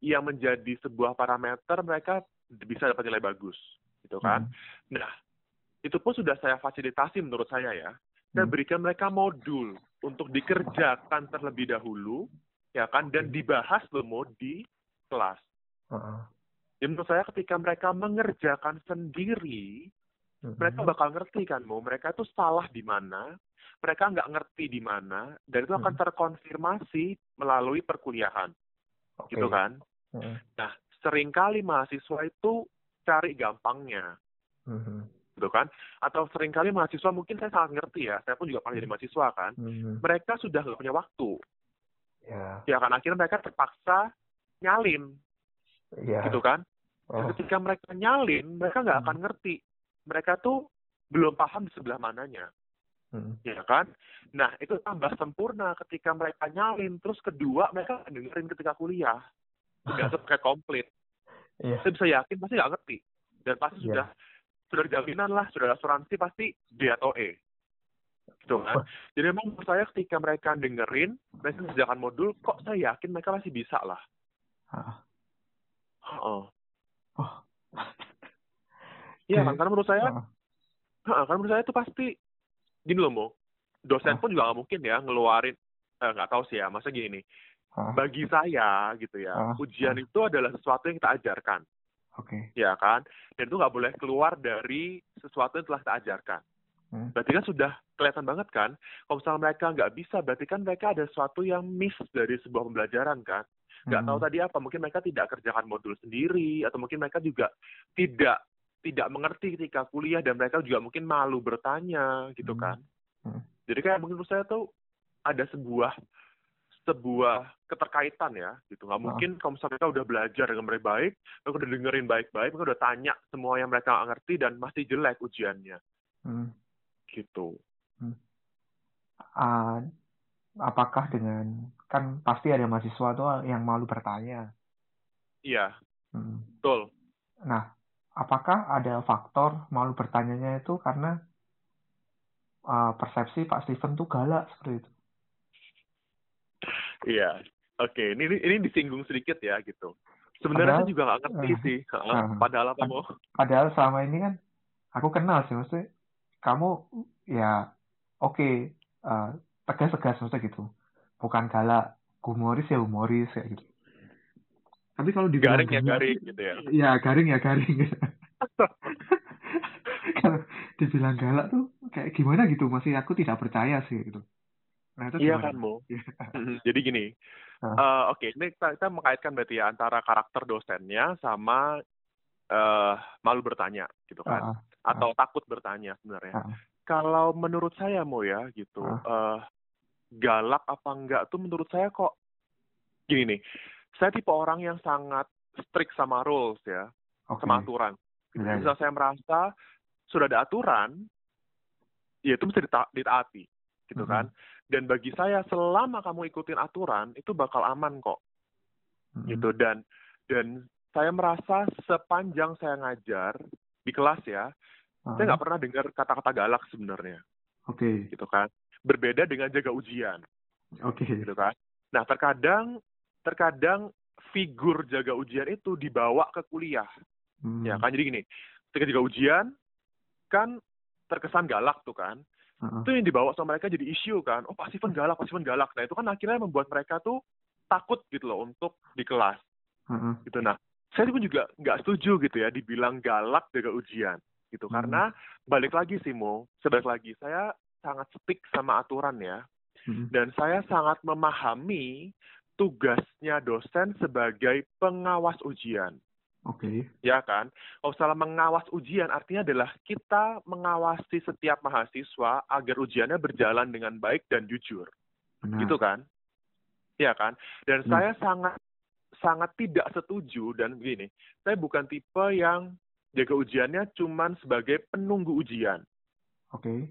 yang menjadi sebuah parameter mereka bisa dapat nilai bagus, gitu kan. Hmm. Nah, itu pun sudah saya fasilitasi menurut saya ya. Saya Hmm. berikan mereka modul untuk dikerjakan terlebih dahulu, ya kan, dan Oke. dibahas loh di kelas. Heeh. Jadi menurut saya ketika mereka mengerjakan sendiri, Hmm. mereka bakal ngerti kan, mau mereka itu salah di mana, mereka nggak ngerti di mana, dan itu akan terkonfirmasi melalui perkuliahan, Oke. gitu kan. Heeh. Nah, sering kali mahasiswa itu cari gampangnya, Hmm. gitu kan. Atau sering kali mahasiswa mungkin saya sangat ngerti ya, saya pun juga pernah jadi mahasiswa kan. Hmm. Mereka sudah nggak punya waktu, Ya. ya kan. Akhirnya mereka terpaksa nyalin, Iya. gitu kan. Oh. Dan ketika mereka nyalin, mereka nggak Hmm. akan ngerti. Mereka tuh belum paham di sebelah mananya. Hmm. ya kan? Nah, itu tambah sempurna ketika mereka nyalin. Terus kedua, mereka dengerin ketika kuliah. Udah pakai komplit. Iya. Saya bisa yakin pasti nggak ngerti. Dan pasti Iya. sudah sudah jaminan lah, sudah asuransi pasti D atau E. Gitu kan? Jadi memang menurut saya ketika mereka dengerin, mereka mengerjakan modul, kok saya yakin mereka masih bisa lah. Ah. Heeh. Oh. Iya kan? Karena menurut saya, Ah. Heeh, karena menurut saya itu pasti gini loh, Mo. Dosen Ah. pun juga nggak mungkin ya ngeluarin eh, nggak tahu sih ya, masa gini nih. Bagi saya gitu ya, Ah, ujian ah. itu adalah sesuatu yang kita ajarkan, Oke. ya kan? Dan itu nggak boleh keluar dari sesuatu yang telah kita ajarkan. Hmm. Berarti kan sudah kelihatan banget kan, kalau misalnya mereka nggak bisa, berarti kan mereka ada sesuatu yang miss dari sebuah pembelajaran kan. Nggak tahu Hmm. tadi apa, mungkin mereka tidak kerjakan modul sendiri, atau mungkin mereka juga tidak tidak mengerti ketika kuliah dan mereka juga mungkin malu bertanya gitu Hmm. kan. Hmm. Jadi kayak menurut saya tuh ada sebuah sebuah keterkaitan ya gitu nggak Ah. mungkin kalau misalnya mereka udah belajar dengan baik baik mereka udah dengerin baik baik mereka udah tanya semua yang mereka nggak ngerti dan masih jelek ujiannya Hmm. Gitu Ah, apakah dengan kan pasti ada mahasiswa tuh yang malu bertanya. iya Hmm. betul Nah, apakah ada faktor malu bertanyanya itu karena ah, persepsi Pak Steven tuh galak seperti itu? iya oke ini ini- ini disinggung sedikit ya gitu sebenarnya Padahal- saya juga nggak ngerti Ah. sih Ah. padahal apa mau Padahal selama ini kan aku kenal sih, maksudnya kamu ya oke ah, tegas-tegas maksudnya gitu, bukan galak, humoris ya humoris kayak gitu. Tapi kalau dibilang garing ya garing gitu ya Ya garing ya garing. Kalau dibilang galak tuh kayak gimana gitu masih aku tidak percaya sih gitu. Nah itu iya kan mo Iya. Jadi gini eh, oke ini kita, kita mengaitkan berarti ya antara karakter dosennya sama eh malu bertanya gitu kan Ah, atau takut bertanya sebenarnya. ah, Kalau menurut saya mau ya gitu, eh galak apa enggak tuh menurut saya kok gini nih. Saya tipe orang yang sangat strict sama rules ya, oke. sama aturan. Gitu. Iya. Misal saya merasa sudah ada aturan, ya itu mesti dita- ditaati, gitu Mhm. kan. Dan bagi saya selama kamu ikutin aturan itu bakal aman kok, Mm-mm. gitu. Dan dan saya merasa sepanjang saya ngajar di kelas ya, Ah, saya nggak pernah dengar kata-kata galak sebenarnya. Oke, gitu kan. Berbeda dengan jaga ujian. Oke. gitu kan. Nah terkadang terkadang figur jaga ujian itu dibawa ke kuliah. Hmm, ya kan jadi gini ketika jaga ujian kan terkesan galak tuh kan. Ah, itu yang dibawa sama mereka jadi isu kan. Oh Pak Steven galak Pak Steven galak. Nah itu kan akhirnya membuat mereka tuh takut gitu loh untuk di kelas. Ah. gitu nah saya pun juga nggak setuju gitu ya dibilang galak jaga ujian gitu Hmm. karena balik lagi sih Mo sebalik lagi saya sangat stick sama aturan ya Mm-mm. dan saya sangat memahami tugasnya dosen sebagai pengawas ujian Oke. ya kan? Kalau misalnya mengawas ujian artinya adalah kita mengawasi setiap mahasiswa agar ujiannya berjalan dengan baik dan jujur, Benar. gitu kan? Ya kan? Dan Hmm. saya sangat sangat tidak setuju dan begini, saya bukan tipe yang jaga ujiannya cuman sebagai penunggu ujian, Oke.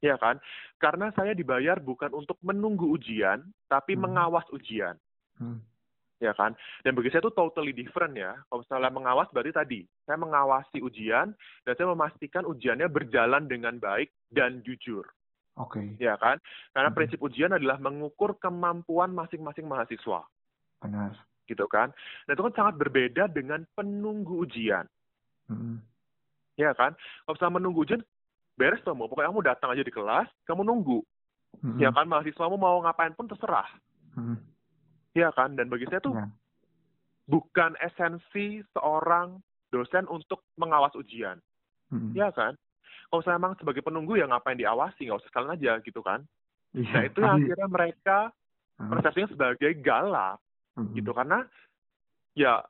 ya kan? Karena saya dibayar bukan untuk menunggu ujian, tapi Hmm. mengawas ujian. Hmm. ya kan? Dan bagi saya itu totally different ya. Kalau misalnya mengawas berarti tadi, saya mengawasi ujian dan saya memastikan ujiannya berjalan dengan baik dan jujur, Oke. ya kan? Karena Mhm. prinsip ujian adalah mengukur kemampuan masing-masing mahasiswa, Benar. Gitu kan? Nah itu kan sangat berbeda dengan penunggu ujian, Hmm. ya kan? Kalau misalnya menunggu ujian, beres tuh mau, pokoknya kamu datang aja di kelas, kamu nunggu, Hmm. ya kan? Mahasiswamu mau ngapain pun terserah, Hmm. ya kan? Dan bagi saya tuh Ya. bukan esensi seorang dosen untuk mengawas ujian. Hmm. Ya kan? Kalau saya emang sebagai penunggu ya ngapain diawasi, nggak usah sekalian aja gitu kan. Iya, Nah itu yang akhirnya mereka Hmm. persepsinya sebagai galak Hmm. gitu. Karena ya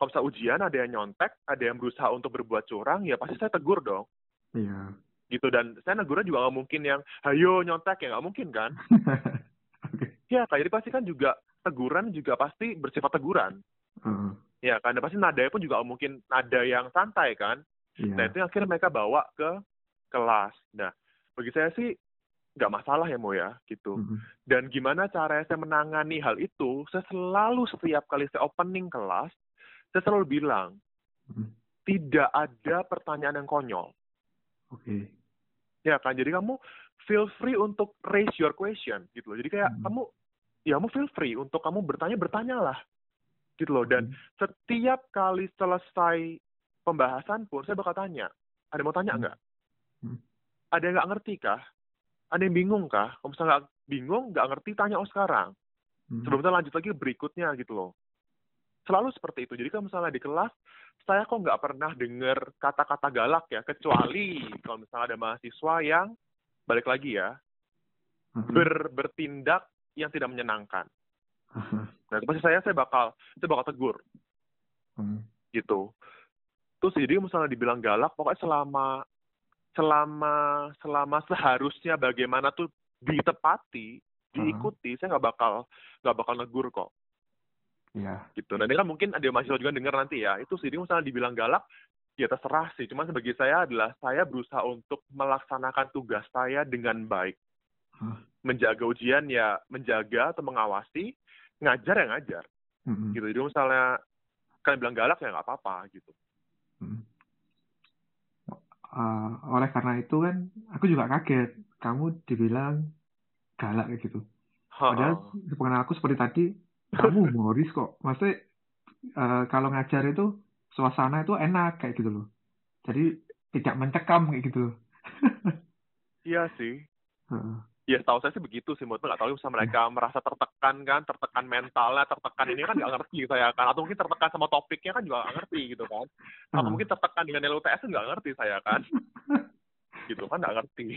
kalau ujian ada yang nyontek, ada yang berusaha untuk berbuat curang, ya pasti saya tegur dong. Iya. Gitu dan saya negurnya juga nggak mungkin yang hayo nyontek ya nggak mungkin kan. Oke. Ya jadi pasti kan juga teguran juga pasti bersifat teguran. Hmm. Ya dan pasti nadanya pun juga nggak mungkin nada yang santai kan. Iya. Nah itu yang akhirnya mereka bawa ke kelas. Nah bagi saya sih nggak masalah ya Mo ya gitu. Hmm. Dan gimana cara saya menangani hal itu? Saya selalu setiap kali saya opening kelas, saya selalu bilang Hmm. tidak ada pertanyaan yang konyol. Oke. Ya kan, jadi kamu feel free untuk raise your question gitu loh. Jadi kayak Hmm. kamu, ya kamu feel free untuk kamu bertanya bertanyalah gitu loh. Dan Hmm. setiap kali selesai pembahasan pun saya bakal tanya, ada yang mau tanya nggak? Hmm. Ada yang nggak ngerti kah? Ada yang bingung kah? Kalau misalnya nggak bingung, nggak ngerti, tanya oh sekarang. Hmm. Sebelum kita lanjut lagi berikutnya gitu loh. Selalu seperti itu. Jadi kalau misalnya di kelas, saya kok nggak pernah dengar kata-kata galak ya, kecuali kalau misalnya ada mahasiswa yang balik lagi ya, Hmm. ber, bertindak yang tidak menyenangkan. Nah, itu pasti saya saya bakal saya bakal tegur Hmm. gitu. Terus jadi misalnya dibilang galak, pokoknya selama selama selama seharusnya bagaimana tuh ditepati, diikuti, saya nggak bakal nggak bakal negur kok. Iya. gitu. Nah ini kan mungkin ada mahasiswa juga dengar nanti ya. Itu sih misalnya dibilang galak, ya terserah sih. Cuman bagi saya adalah saya berusaha untuk melaksanakan tugas saya dengan baik. Hah. Menjaga ujian ya menjaga atau mengawasi, ngajar ya ngajar. Hmm. Gitu. Jadi misalnya kalian bilang galak ya nggak apa-apa gitu. Hmm. Eh, oleh karena itu kan aku juga kaget kamu dibilang galak kayak gitu. Padahal sepengenal aku seperti tadi kamu humoris kok. Maksudnya eh, kalau ngajar itu suasana itu enak kayak gitu loh. Jadi tidak mencekam kayak gitu loh. Iya sih. Ya tahu saya sih begitu sih. Menurut nggak tahu bisa mereka merasa tertekan kan, tertekan mentalnya, tertekan ini kan nggak ngerti saya kan. Atau mungkin tertekan sama topiknya kan juga nggak ngerti gitu kan. Atau Heeh. mungkin tertekan dengan nilai UTS nggak ngerti saya kan. gitu kan nggak ngerti.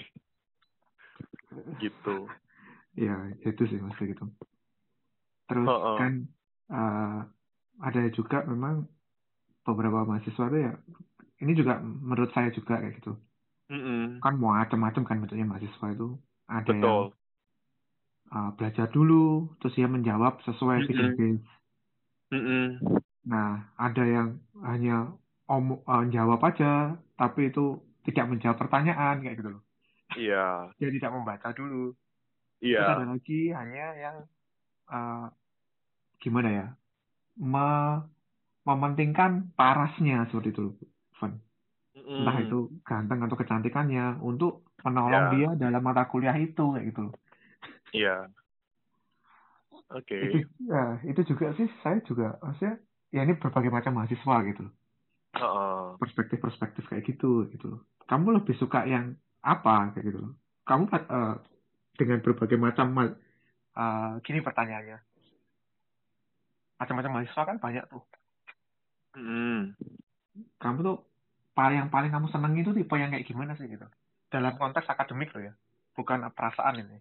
gitu. Ya, itu sih maksudnya gitu. Terus Heeh. kan eh, ada juga memang beberapa mahasiswa tuh ya ini juga menurut saya juga kayak gitu. Mm-mm. Kan mau macam-macam kan bentuknya mahasiswa itu. Ada yang Betul. eh, belajar dulu, terus dia menjawab sesuai Mm-mm. evidence base. Mm-mm. Nah, ada yang hanya om eh, jawab aja, tapi itu tidak menjawab pertanyaan kayak gitu loh. Iya. Dia tidak membaca dulu. Terus ada Iya. lagi hanya yang eh, gimana ya, me- mementingkan parasnya seperti itu, loh, Van. Mm-mm. Entah itu ganteng atau kecantikannya untuk menolong Ya. dia dalam mata kuliah itu kayak gitu. Iya. Oke. Itu ya, itu juga sih saya juga maksudnya ya ini berbagai macam mahasiswa gitu. loh. Heeh. Perspektif-perspektif kayak gitu gitu. loh. Kamu lebih suka yang apa kayak gitu. loh. Kamu eh, dengan berbagai macam ma- eh, gini pertanyaannya. Macam-macam mahasiswa kan banyak tuh. Mm-mm. kamu tuh paling yang paling kamu seneng itu tipe yang kayak gimana sih gitu dalam konteks akademik loh ya bukan perasaan ini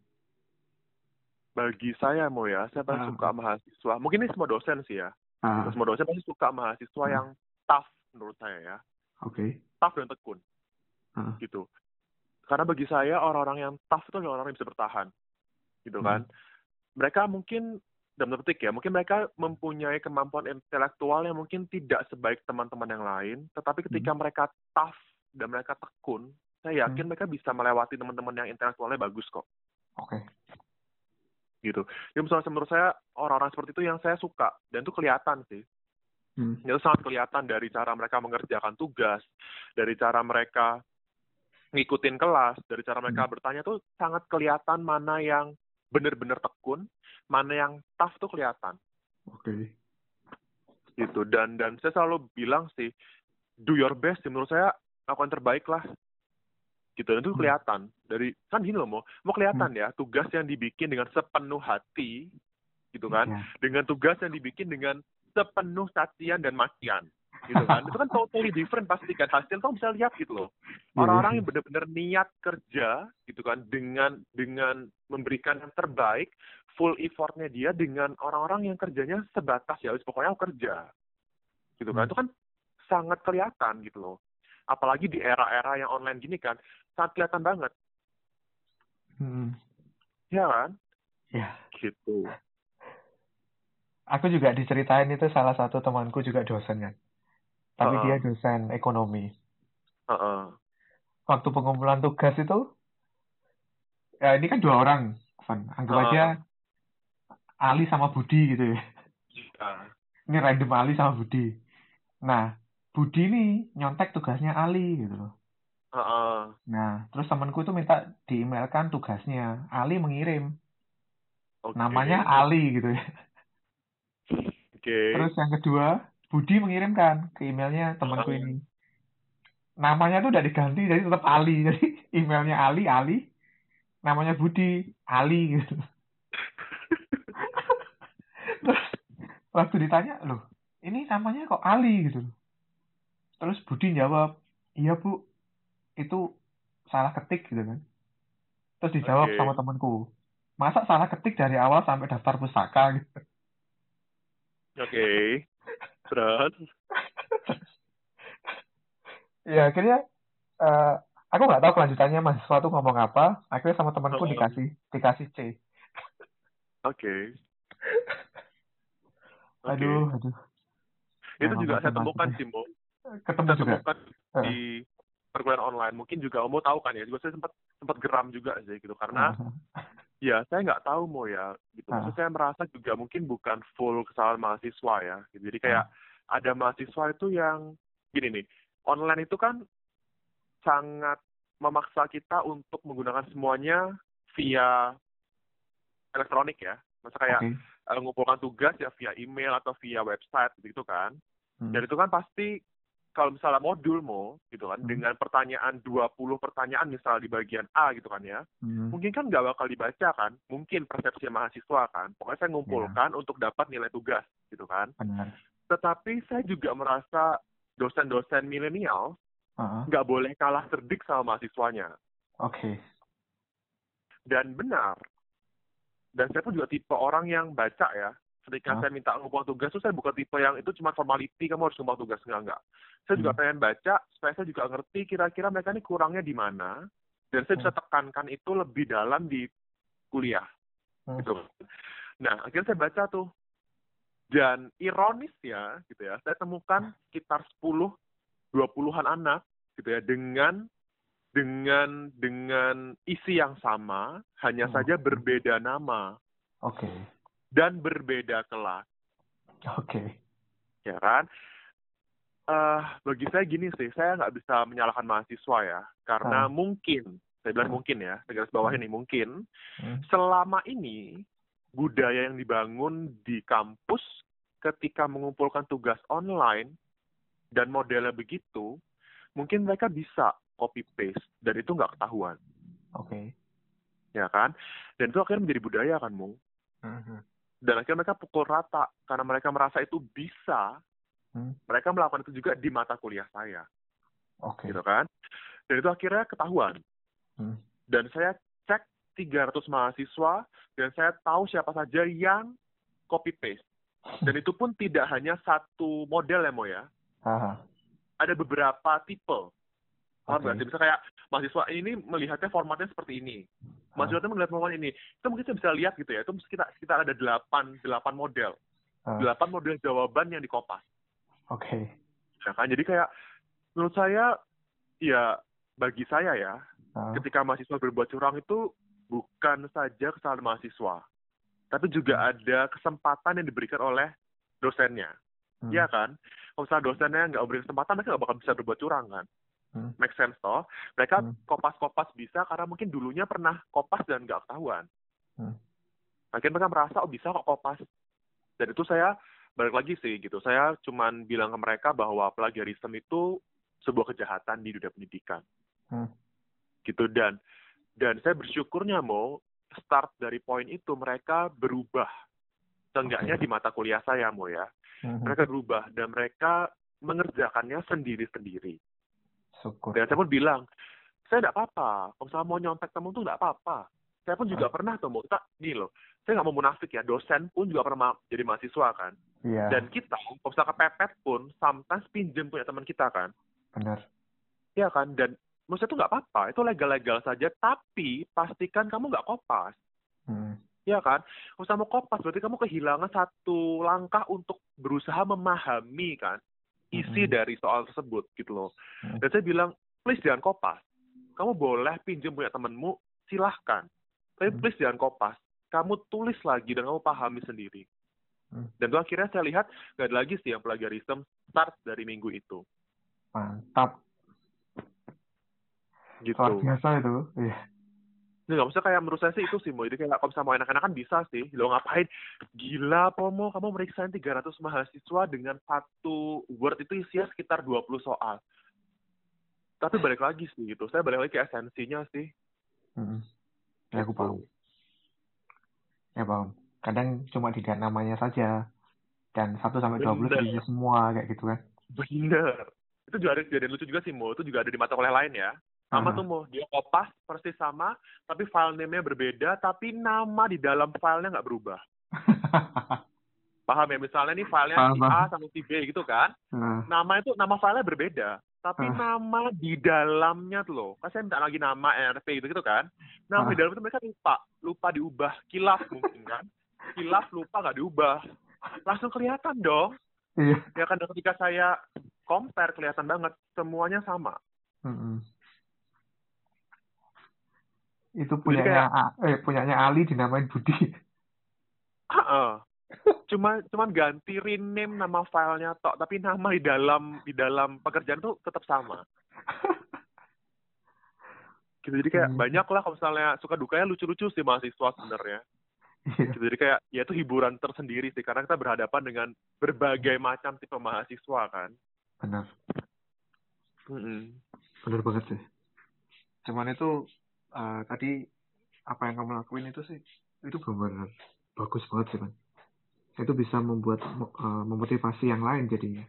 Bagi saya mau ya, saya paling Ah. suka mahasiswa. Mungkin ini semua dosen sih ya. ah Semua dosen pasti suka mahasiswa Hmm. yang tough menurut saya ya. Oke. Okay. Tough dan tekun. Uh. Gitu. Karena bagi saya orang-orang yang tough itu adalah orang yang bisa bertahan. Gitu kan. Hmm. Mereka mungkin dalam petik ya, mungkin mereka mempunyai kemampuan intelektual yang mungkin tidak sebaik teman-teman yang lain, tetapi ketika hmm. mereka tough dan mereka tekun, saya yakin hmm. mereka bisa melewati teman-teman yang intelektualnya bagus kok. Oke. Okay. Gitu. Jadi misalnya menurut saya orang-orang seperti itu yang saya suka dan itu kelihatan sih. Hmm. Itu sangat kelihatan dari cara mereka mengerjakan tugas, dari cara mereka ngikutin kelas, dari cara mereka hmm. bertanya tuh sangat kelihatan mana yang benar-benar tekun, mana yang tough tuh kelihatan. Oke. Okay. Gitu dan dan saya selalu bilang sih do your best sih menurut saya lakukan terbaik lah. Gitu dan itu hmm. kelihatan dari kan gini loh mau mau kelihatan hmm. ya tugas yang dibikin dengan sepenuh hati gitu kan yeah. dengan tugas yang dibikin dengan sepenuh cacian dan makian gitu kan itu kan totally different pasti kan hasil kamu bisa lihat gitu loh iya, orang-orang iya. yang benar-benar niat kerja gitu kan dengan dengan memberikan yang terbaik full effortnya dia dengan orang-orang yang kerjanya sebatas ya pokoknya aku kerja gitu kan hmm. itu kan sangat kelihatan gitu loh apalagi di era-era yang online gini kan sangat kelihatan banget hmm. ya kan ya gitu aku juga diceritain itu salah satu temanku juga dosen kan tapi uh-uh. dia dosen ekonomi. Uh-uh. Waktu pengumpulan tugas itu, ya ini kan dua orang, Van. Anggap uh-uh. aja Ali sama Budi gitu ya. Uh. Ini random Ali sama Budi. Nah, Budi ini nyontek tugasnya Ali gitu loh. Uh-uh. Nah, terus temanku itu minta diemailkan tugasnya. Ali mengirim. Okay. Namanya Ali gitu ya. Okay. Terus yang kedua, Budi mengirimkan ke emailnya temanku ini. Namanya tuh udah diganti jadi tetap Ali. Jadi emailnya Ali, Ali. Namanya Budi, Ali gitu. Terus waktu ditanya, loh ini namanya kok Ali gitu. Terus Budi jawab, iya bu, itu salah ketik gitu kan. Terus dijawab okay. sama temanku, masa salah ketik dari awal sampai daftar pustaka gitu. Oke. Okay. Terus? ya akhirnya uh, aku nggak tahu kelanjutannya mahasiswa tuh ngomong apa. Akhirnya sama temanku oh. dikasih dikasih C. Oke. Okay. okay. Aduh, aduh. Itu juga saya temukan sih, Mo. Ketemu saya juga. uh. di perkuliahan online. Mungkin juga Omo tahu kan ya. Juga saya sempat sempat geram juga sih gitu karena uh ya saya nggak tahu mau ya gitu maksud saya merasa juga mungkin bukan full kesalahan mahasiswa ya gitu. jadi kayak hmm. ada mahasiswa itu yang gini nih online itu kan sangat memaksa kita untuk menggunakan semuanya via elektronik ya masa kayak okay. uh, ngumpulkan tugas ya via email atau via website gitu kan hmm. dan itu kan pasti kalau misalnya modul mau gitu kan hmm. dengan pertanyaan 20 pertanyaan misal di bagian A gitu kan ya hmm. mungkin kan nggak bakal dibaca kan mungkin persepsi mahasiswa kan pokoknya saya ngumpulkan yeah. untuk dapat nilai tugas gitu kan Benar. tetapi saya juga merasa dosen-dosen milenial nggak uh -huh. boleh kalah cerdik sama mahasiswanya oke okay. dan benar dan saya pun juga tipe orang yang baca ya ketika huh? saya minta ngumpul tugas itu saya bukan tipe yang itu cuma formality kamu harus ngumpul tugas enggak enggak saya juga hmm. pengen baca supaya saya juga ngerti kira-kira mereka ini kurangnya di mana dan saya bisa hmm. tekankan itu lebih dalam di kuliah hmm. gitu nah akhirnya saya baca tuh dan ironis ya gitu ya saya temukan sekitar 10 20-an anak gitu ya dengan dengan dengan isi yang sama hanya hmm. saja berbeda nama. Oke. Okay dan berbeda kelas. Oke. Okay. Ya kan? Uh, bagi saya gini sih, saya nggak bisa menyalahkan mahasiswa ya, karena hmm. mungkin, saya bilang hmm. mungkin ya, saya garis bawah ini mungkin, hmm. selama ini budaya yang dibangun di kampus ketika mengumpulkan tugas online dan modelnya begitu, mungkin mereka bisa copy paste dan itu nggak ketahuan. Oke. Okay. Ya kan? Dan itu akhirnya menjadi budaya kan, Mung. -hmm dan akhirnya mereka pukul rata karena mereka merasa itu bisa hmm. mereka melakukan itu juga di mata kuliah saya okay. gitu kan dan itu akhirnya ketahuan hmm. dan saya cek 300 mahasiswa dan saya tahu siapa saja yang copy paste dan itu pun tidak hanya satu model ya mo ya Aha. Ada beberapa tipe. Paham nggak sih? Bisa kayak mahasiswa ini melihatnya formatnya seperti ini. Mahasiswa itu melihat format ini. Itu mungkin kita bisa lihat gitu ya. Itu sekitar, sekitar ada delapan, delapan model. Ah, Delapan model jawaban yang dikopas. Oke. Ya kan? Jadi kayak menurut saya ya bagi saya ya Ah, ketika mahasiswa berbuat curang itu bukan saja kesalahan mahasiswa, tapi juga ada kesempatan yang diberikan oleh dosennya. hmm. Iya kan? Kalau misalnya dosennya nggak memberi kesempatan, mereka nggak bakal bisa berbuat curang kan? Hmm. Make sense toh? Mereka Hmm. kopas-kopas bisa karena mungkin dulunya pernah kopas dan nggak ketahuan. Hmm. Akhirnya mereka merasa, oh bisa kok kopas. Dan itu saya balik lagi sih gitu. Saya cuman bilang ke mereka bahwa plagiarisme itu sebuah kejahatan di dunia pendidikan. Hmm. Gitu dan dan saya bersyukurnya mau start dari poin itu mereka berubah. Seenggaknya di mata kuliah saya mau ya. Mhm. Mereka berubah dan mereka mengerjakannya sendiri-sendiri. Syukur. Dan saya pun bilang, saya tidak apa-apa. Kalau misalnya mau nyontek temen tuh tidak apa-apa. Saya pun juga Ah. pernah tuh, kita, nih loh, saya nggak mau munafik ya, dosen pun juga pernah jadi mahasiswa kan. Iya. Dan kita, kalau misalnya kepepet pun, sometimes pinjem punya teman kita kan. Benar. Iya kan? Dan saya itu nggak apa-apa, itu legal-legal saja, tapi pastikan kamu nggak kopas. Hmm. Iya kan? Kalau misalnya mau kopas, berarti kamu kehilangan satu langkah untuk berusaha memahami kan isi Mhm. dari soal tersebut gitu loh. Mhm. Dan saya bilang, please jangan kopas. Kamu boleh pinjam punya temenmu, silahkan. Tapi Mhm. please jangan kopas. Kamu tulis lagi dan kamu pahami sendiri. Mhm. Dan itu akhirnya saya lihat nggak ada lagi sih yang plagiarism start dari minggu itu. Mantap. Gitu. Luar biasa itu. Iya. Nggak maksudnya kayak menurut saya sih itu sih, Mo. Jadi kayak kalau misalnya mau enak-enakan bisa sih. Lo ngapain? Gila, Pomo. Kamu meriksa 300 mahasiswa dengan satu Word itu isinya sekitar 20 soal. Tapi balik lagi sih gitu. Saya balik lagi ke esensinya sih. Mhm. Ya, aku Gitu. paham. Ya paham. Kadang cuma dilihat namanya saja. Dan 1 sampai 20 Bener. diisi semua kayak gitu kan. Bener. Itu juga ada kejadian lucu juga sih, Mo. Itu juga ada di mata kuliah lain ya. Sama Ah. tuh, Mo. Dia kopas persis sama, tapi file name-nya berbeda, tapi nama di dalam filenya nggak berubah. Paham ya? Misalnya nih filenya Paham, si paham. A sama si B gitu kan. Nah, nama itu nama filenya berbeda tapi Ah. nama di dalamnya tuh loh kan saya minta lagi nama NRP gitu gitu kan nama Ah. di dalam itu mereka lupa lupa diubah kilaf mungkin kan kilaf lupa nggak diubah langsung kelihatan dong iya. ya kan ketika saya compare kelihatan banget semuanya sama. Itu Jadi punyanya A- eh punyanya Ali dinamain Budi. Heeh. cuma cuman ganti rename nama filenya tok tapi nama di dalam di dalam pekerjaan tuh tetap sama gitu jadi kayak Hmm. banyak lah kalau misalnya suka dukanya lucu-lucu sih mahasiswa sebenarnya Iya. gitu jadi kayak ya itu hiburan tersendiri sih karena kita berhadapan dengan berbagai macam tipe mahasiswa kan Benar. Mm-mm. Benar banget sih. Cuman itu eh, tadi apa yang kamu lakuin itu sih itu benar-benar bagus banget sih kan. Itu bisa membuat eh, memotivasi yang lain jadinya.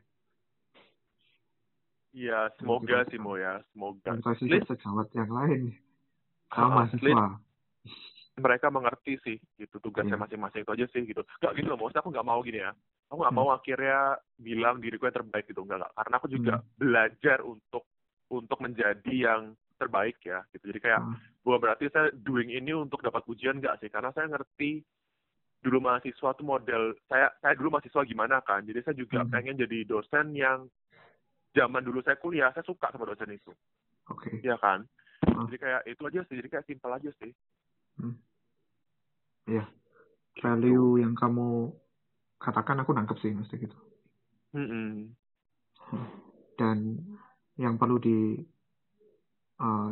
Iya, semoga sih Mo ya, semoga. Motivasi sejawat yang lain sama mahasiswa. mereka mengerti sih gitu tugasnya Iya. masing-masing itu aja sih gitu. Gak gitu loh, maksudnya aku nggak mau gini ya. Aku nggak Hmm. mau akhirnya bilang diriku yang terbaik gitu enggak, enggak. Karena aku juga Hmm. belajar untuk untuk menjadi yang terbaik ya gitu. Jadi kayak Hmm. Bukan berarti saya doing ini untuk dapat pujian enggak sih? Karena saya ngerti dulu mahasiswa tuh model saya saya dulu mahasiswa gimana kan. Jadi saya juga Hmm. pengen jadi dosen yang zaman dulu saya kuliah saya suka sama dosen itu. Oke. Iya kan? Hmm. Jadi kayak itu aja sih. Jadi kayak simpel aja sih. Hmm. Iya. Value yang kamu katakan aku nangkep sih mesti gitu. Mm-mm. dan yang perlu di uh,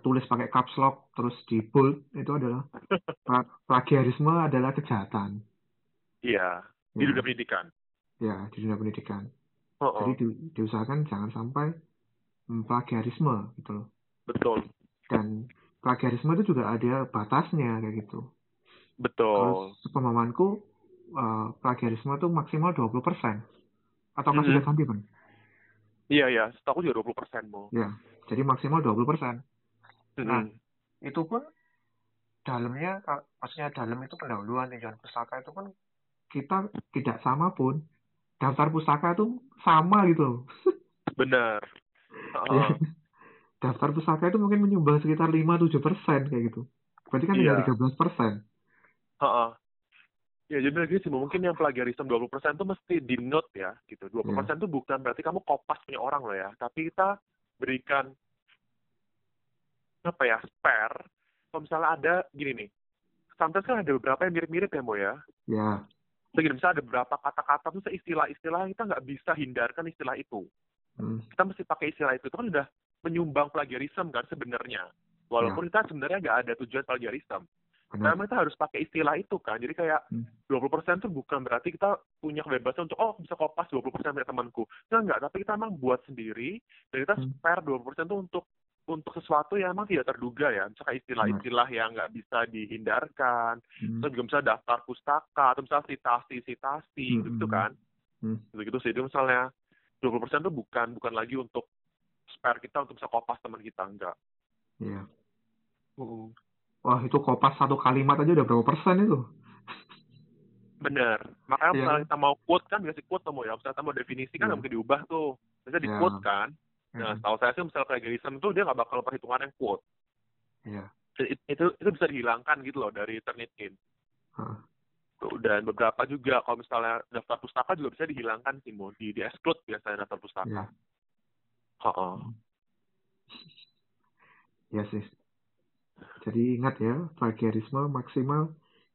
tulis pakai caps lock terus di bold itu adalah pla- plagiarisme adalah kejahatan Iya, di ya, dunia pendidikan. ya di dunia pendidikan Oh, jadi di- diusahakan jangan sampai mm, plagiarisme gitu loh betul, dan plagiarisme itu juga ada batasnya kayak gitu betul. kalau sepemahamanku uh, plagiarisme itu maksimal 20% atau kasih Mhm. ganti kan Iya, iya. Setahu juga 20 persen, Mo. ya jadi maksimal 20% Mm-mm. Nah. itu pun dalamnya ka- maksudnya dalam itu pendahuluan tinjauan pustaka itu pun kita tidak sama pun daftar pustaka tuh sama gitu loh. Benar. Ya. daftar pustaka itu mungkin menyumbang sekitar 5-7 persen kayak gitu. Berarti kan tinggal Iya. 13 persen. Heeh. Ya jadi lagi sih mungkin yang plagiarisme 20% tuh mesti di note ya gitu. 20% tuh bukan berarti kamu kopas punya orang loh ya, tapi kita berikan apa ya spare. Kalau misalnya ada gini nih, sometimes kan ada beberapa yang mirip-mirip ya Mo ya. Ya. Begini, misalnya ada beberapa kata-kata tuh istilah-istilah kita nggak bisa hindarkan istilah itu. Hmm. Kita mesti pakai istilah itu. Itu kan udah menyumbang plagiarisme kan sebenarnya. Walaupun kita sebenarnya nggak ada tujuan plagiarisme. Benar. Memang kita harus pakai istilah itu kan. Jadi kayak Hmm. 20% itu bukan berarti kita punya kebebasan untuk oh bisa kopas 20% dari temanku. Kita enggak, tapi kita memang buat sendiri dan kita Hmm. spare 20% itu untuk untuk sesuatu yang memang tidak terduga ya. Misalnya istilah-istilah yang nggak bisa dihindarkan. Hmm. Terus juga misalnya daftar pustaka atau misalnya citasi-citasi Hmm. gitu kan. Hmm. Begitu sih. Itu misalnya 20% itu bukan bukan lagi untuk spare kita untuk bisa kopas teman kita enggak. Iya. Mm. Wah, itu kopas satu kalimat aja udah berapa persen itu? Bener. Makanya Iya. misalnya kita mau quote kan, biasa quote temu ya. Misalnya kita mau definisi kan nggak mungkin diubah tuh. Biasanya di Iya. quote kan. Nah, Hmm. setahu saya sih misalnya plagiarism itu dia nggak bakal perhitungan yang quote. Iya. It- Itu, itu bisa dihilangkan gitu loh dari Turnitin. Hah. Tuh, Dan beberapa juga kalau misalnya daftar pustaka juga bisa dihilangkan sih, Mo. Di, di exclude biasanya daftar pustaka. Iya. Heeh. Iya sih. Jadi ingat ya, plagiarisme maksimal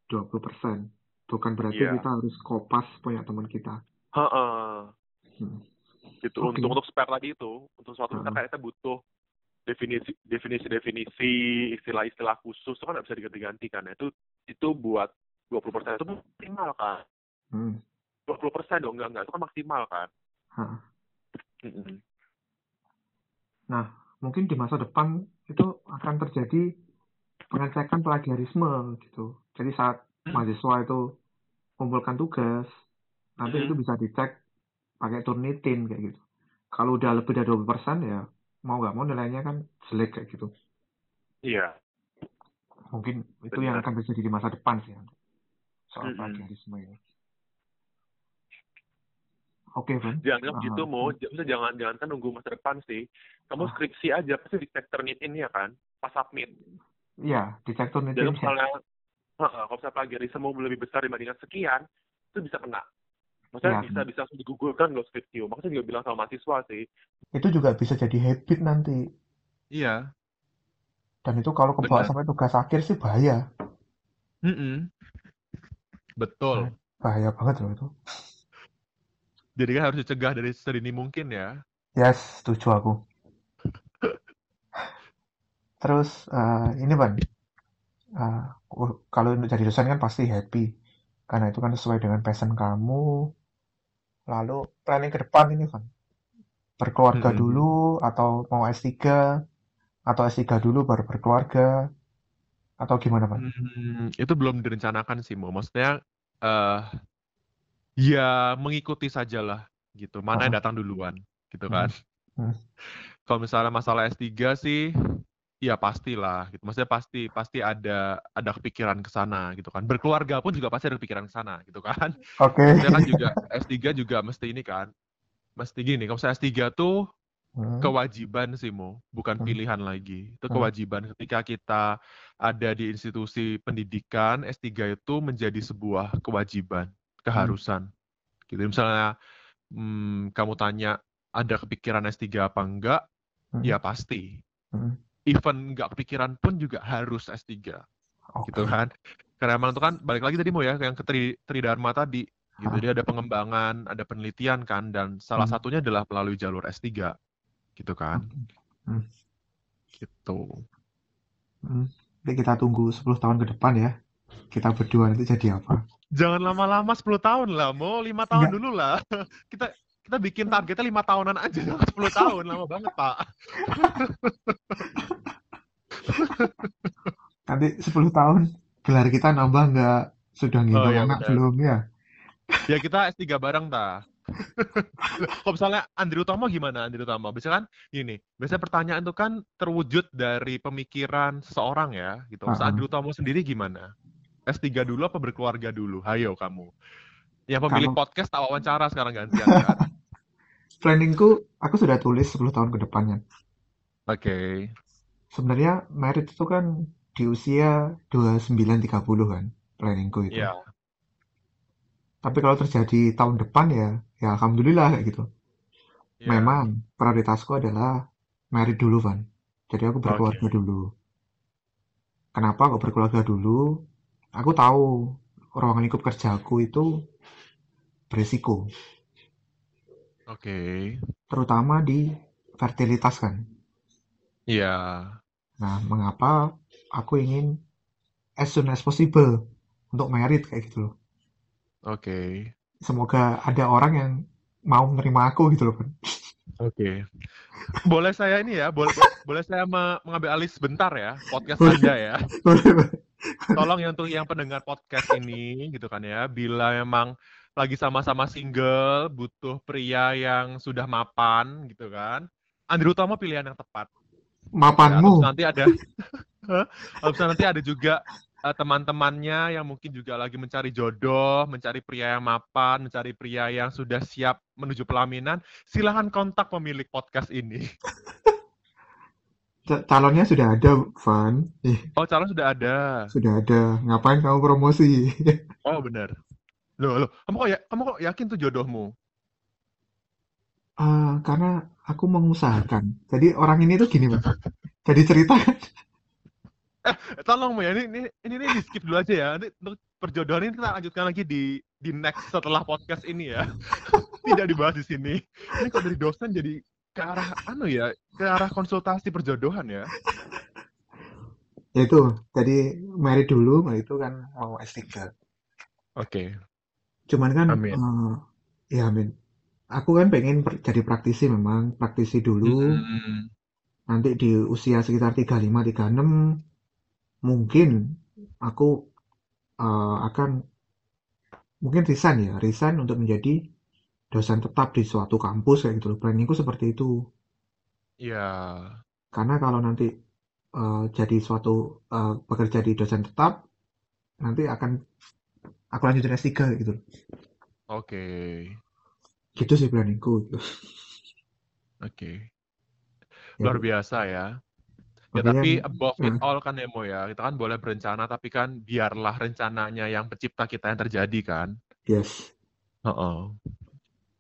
20%. Bukan berarti Iya. kita harus kopas punya teman kita. Heeh. Hmm. Gitu. Oke. Untuk untuk spare tadi itu, untuk suatu kayak kita butuh definisi definisi definisi istilah-istilah khusus itu kan nggak bisa diganti-ganti kan. Itu itu buat 20% itu maksimal kan. Hmm. 20% dong, enggak, enggak. Itu kan maksimal kan. Nah, mungkin di masa depan itu akan terjadi pengecekan plagiarisme gitu. Jadi saat mahasiswa itu kumpulkan tugas, nanti Mhm. itu bisa dicek pakai Turnitin kayak gitu. Kalau udah lebih dari 20% ya mau nggak mau nilainya kan jelek kayak gitu. Iya. Mungkin itu yang Benar. akan terjadi di masa depan sih soal plagiarisme ini. Oke, Van. Jangan Ah, gitu, Mo. J- Maksudnya jangan jangan kan nunggu masa depan sih. Kamu Ah. skripsi aja pasti dicek Turnitin ya kan. Pas submit. Iya, dicek Jadi Turnitin. ya. misalnya, heeh, kalau misalnya plagiarisme lebih besar dibandingkan sekian, itu bisa kena. Maksudnya Iya. bisa bisa langsung digugurkan loh skripsi. Makanya juga bilang sama mahasiswa sih. Itu juga bisa jadi habit nanti. Iya. Dan itu kalau kebawa Benar. sampai tugas akhir sih bahaya. Mm-mm. Betul. Bahaya banget loh itu. Jadi kan harus dicegah dari sedini mungkin ya. Yes, setuju aku. Terus eh, ini Ban, Eh, uh, kalau untuk jadi dosen kan pasti happy karena itu kan sesuai dengan passion kamu. Lalu planning ke depan ini Van, berkeluarga Mm-mm. dulu atau mau S3 atau S3 dulu baru berkeluarga atau gimana Van? Hmm, itu belum direncanakan sih, Mo. Maksudnya, eh ya mengikuti sajalah gitu. Mana yang Ah. datang duluan, gitu Hmm. kan. Hmm. Kalau misalnya masalah S3 sih, ya pastilah gitu. Maksudnya pasti pasti ada ada kepikiran ke sana gitu kan. Berkeluarga pun juga pasti ada kepikiran ke sana gitu kan. Oke. Maksudnya kan juga S3 juga mesti ini kan. Mesti gini, kalau misalnya S3 tuh Hmm. kewajiban sih Mo, bukan Hmm. pilihan lagi. Itu Hmm. kewajiban ketika kita ada di institusi pendidikan, S3 itu menjadi sebuah kewajiban, keharusan. Gitu. Misalnya hmm, kamu tanya ada kepikiran S3 apa enggak? Hmm. Ya pasti. Hmm. Even enggak kepikiran pun juga harus S3, Oke. gitu kan. Karena emang itu kan balik lagi tadi Mo ya yang ke Tri, Tridharma tadi gitu. Ah. Jadi ada pengembangan, ada penelitian kan dan salah Hmm. satunya adalah melalui jalur S3 gitu kan. Hmm. Gitu. Hmm. Nanti kita tunggu 10 tahun ke depan ya. Kita berdua nanti jadi apa? Jangan lama-lama 10 tahun lah, mau 5 tahun Enggak. dulu lah. Kita kita bikin targetnya 5 tahunan aja, jangan 10 tahun, lama banget, Pak. Nanti 10 tahun gelar kita nambah nggak? Sudah Oh ngitung iya anak benar. belum ya? Ya kita S3 bareng ta. Kalau misalnya Andri Utama gimana Andri Utama? Biasanya kan gini, biasanya pertanyaan itu kan terwujud dari pemikiran seseorang ya, gitu. Misalnya Ah, ah. Andri Utama sendiri gimana? S3 dulu apa berkeluarga dulu? Hayo kamu. Yang pemilik Kalau- podcast tak wawancara sekarang gantian kan. Planningku, aku sudah tulis 10 tahun ke depannya. Oke. Sebenarnya merit itu kan di usia 29-30 kan, planningku itu. Iya. Tapi kalau terjadi tahun depan ya, ya alhamdulillah kayak gitu. Iya. Memang prioritasku adalah merit dulu, Van. Jadi aku berkeluarga dulu. Kenapa kok berkeluarga dulu? Aku tahu ruang lingkup kerjaku itu berisiko, Oke. terutama di fertilitas kan. Iya. Nah, mengapa aku ingin as soon as possible untuk merit kayak gitu loh. Oke. Semoga ada orang yang mau menerima aku gitu loh, Van. Oke. Boleh saya ini ya, boleh boleh saya me- mengambil alih sebentar ya podcast Boleh. Anda ya. Tolong ya untuk yang pendengar podcast ini gitu kan ya, bila memang lagi sama-sama single, butuh pria yang sudah mapan gitu kan. Andrew Utama pilihan yang tepat. Ya, Mapanmu. terus nanti ada terus nanti ada juga eh, teman-temannya yang mungkin juga lagi mencari jodoh, mencari pria yang mapan, mencari pria yang sudah siap menuju pelaminan, silahkan kontak pemilik podcast ini. Ca- Calonnya sudah ada, Van. Eh, Oh, calon sudah ada. sudah ada. Ngapain kamu promosi? Oh, benar. Loh, loh. Kamu kok ya, kamu kok yakin tuh jodohmu? Ah, karena aku mengusahakan. Jadi orang ini tuh gini, Pak. Jadi cerita. Eh, tolong ya, ini ini ini, ini di skip dulu aja ya. Nanti untuk perjodohan ini kita lanjutkan lagi di di next setelah podcast ini ya. Tidak dibahas di sini. Ini kok dari dosen jadi ke arah anu ya, ke arah konsultasi perjodohan ya. Ya itu, jadi merit dulu, itu kan mau S3. Oke. Cuman kan, Amin. eh, ya amin. Aku kan pengen jadi praktisi memang, praktisi dulu. Hmm, Nanti di usia sekitar 35-36, mungkin aku eh, akan, mungkin resign ya, resign untuk menjadi dosen tetap di suatu kampus kayak gitu loh. Planningku seperti itu. ya. Karena kalau nanti eh, jadi suatu eh, bekerja di dosen tetap, nanti akan aku lanjutin S3 gitu. Oke. Gitu sih planningku. gitu. Oke. Ya, Luar biasa ya. Ya makanya, tapi above it hmm. all kan ya Mo ya, kita kan boleh berencana tapi kan biarlah rencananya yang pencipta kita yang terjadi kan. yes. Heeh.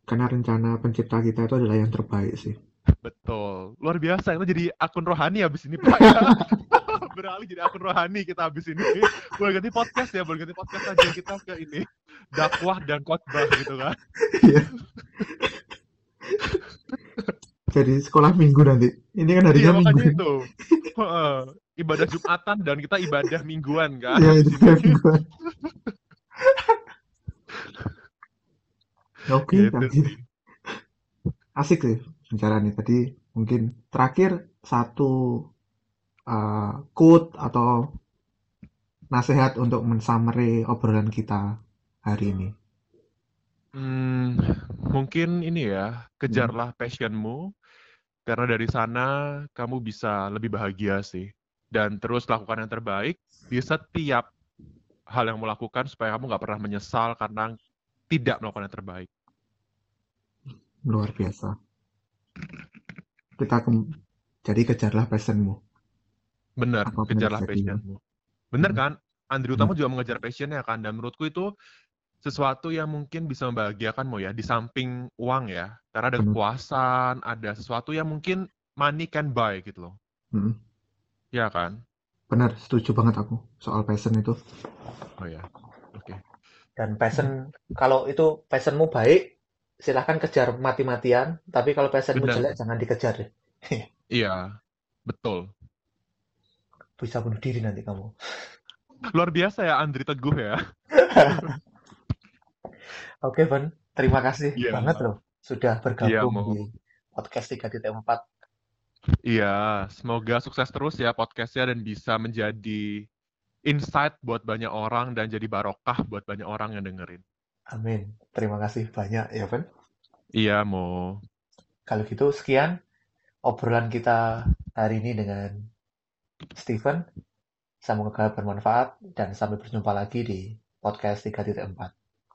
Karena rencana pencipta kita itu adalah yang terbaik sih. Betul. Luar biasa itu jadi akun rohani habis ini Pak ya. Beralih jadi akun rohani kita habis ini. Boleh ganti podcast ya, boleh ganti podcast aja kita ke ini. Dakwah dan khotbah gitu kan. Iya. Jadi sekolah minggu nanti. Ini kan Iya harinya makanya minggu. itu. Ibadah Jumatan dan kita ibadah mingguan kan. Iya, kan mingguan. Oke, Gitu tadi sih. asik sih pembicaraan ini. Tadi mungkin terakhir satu uh, quote atau nasihat untuk mensummary obrolan kita hari ini. Hmm, mungkin ini ya, Hmm. kejarlah passionmu, karena dari sana kamu bisa lebih bahagia sih. Dan terus lakukan yang terbaik di setiap hal yang mau lakukan supaya kamu nggak pernah menyesal karena tidak melakukan yang terbaik. Luar biasa. Kita kem- jadi kejarlah passionmu. Benar, Apa pun kejarlah passionmu. Benar Hmm. kan? Hmm. Utama juga mengejar passionnya kan, dan menurutku itu sesuatu yang mungkin bisa membahagiakanmu ya, di samping uang ya. Karena ada Benar. kepuasan, ada sesuatu yang mungkin money can buy gitu loh. Hmm. Ya kan? Benar, setuju banget aku soal passion itu. Oh ya, oke. Dan passion, kalau itu passionmu baik, silahkan kejar mati-matian. Tapi kalau passionmu Benar. jelek, jangan dikejar deh. Iya, betul. Bisa bunuh diri nanti kamu. Luar biasa ya Andri Teguh ya. Oke, Van. Terima kasih Iya. banget loh. Sudah bergabung Mo. di podcast 3.4. Iya, semoga sukses terus ya podcastnya dan bisa menjadi insight buat banyak orang dan jadi barokah buat banyak orang yang dengerin. Amin. Terima kasih banyak ya, Van. Iya, Mo. Kalau gitu, sekian obrolan kita hari ini dengan Steven. Semoga bermanfaat dan sampai berjumpa lagi di podcast 3.4.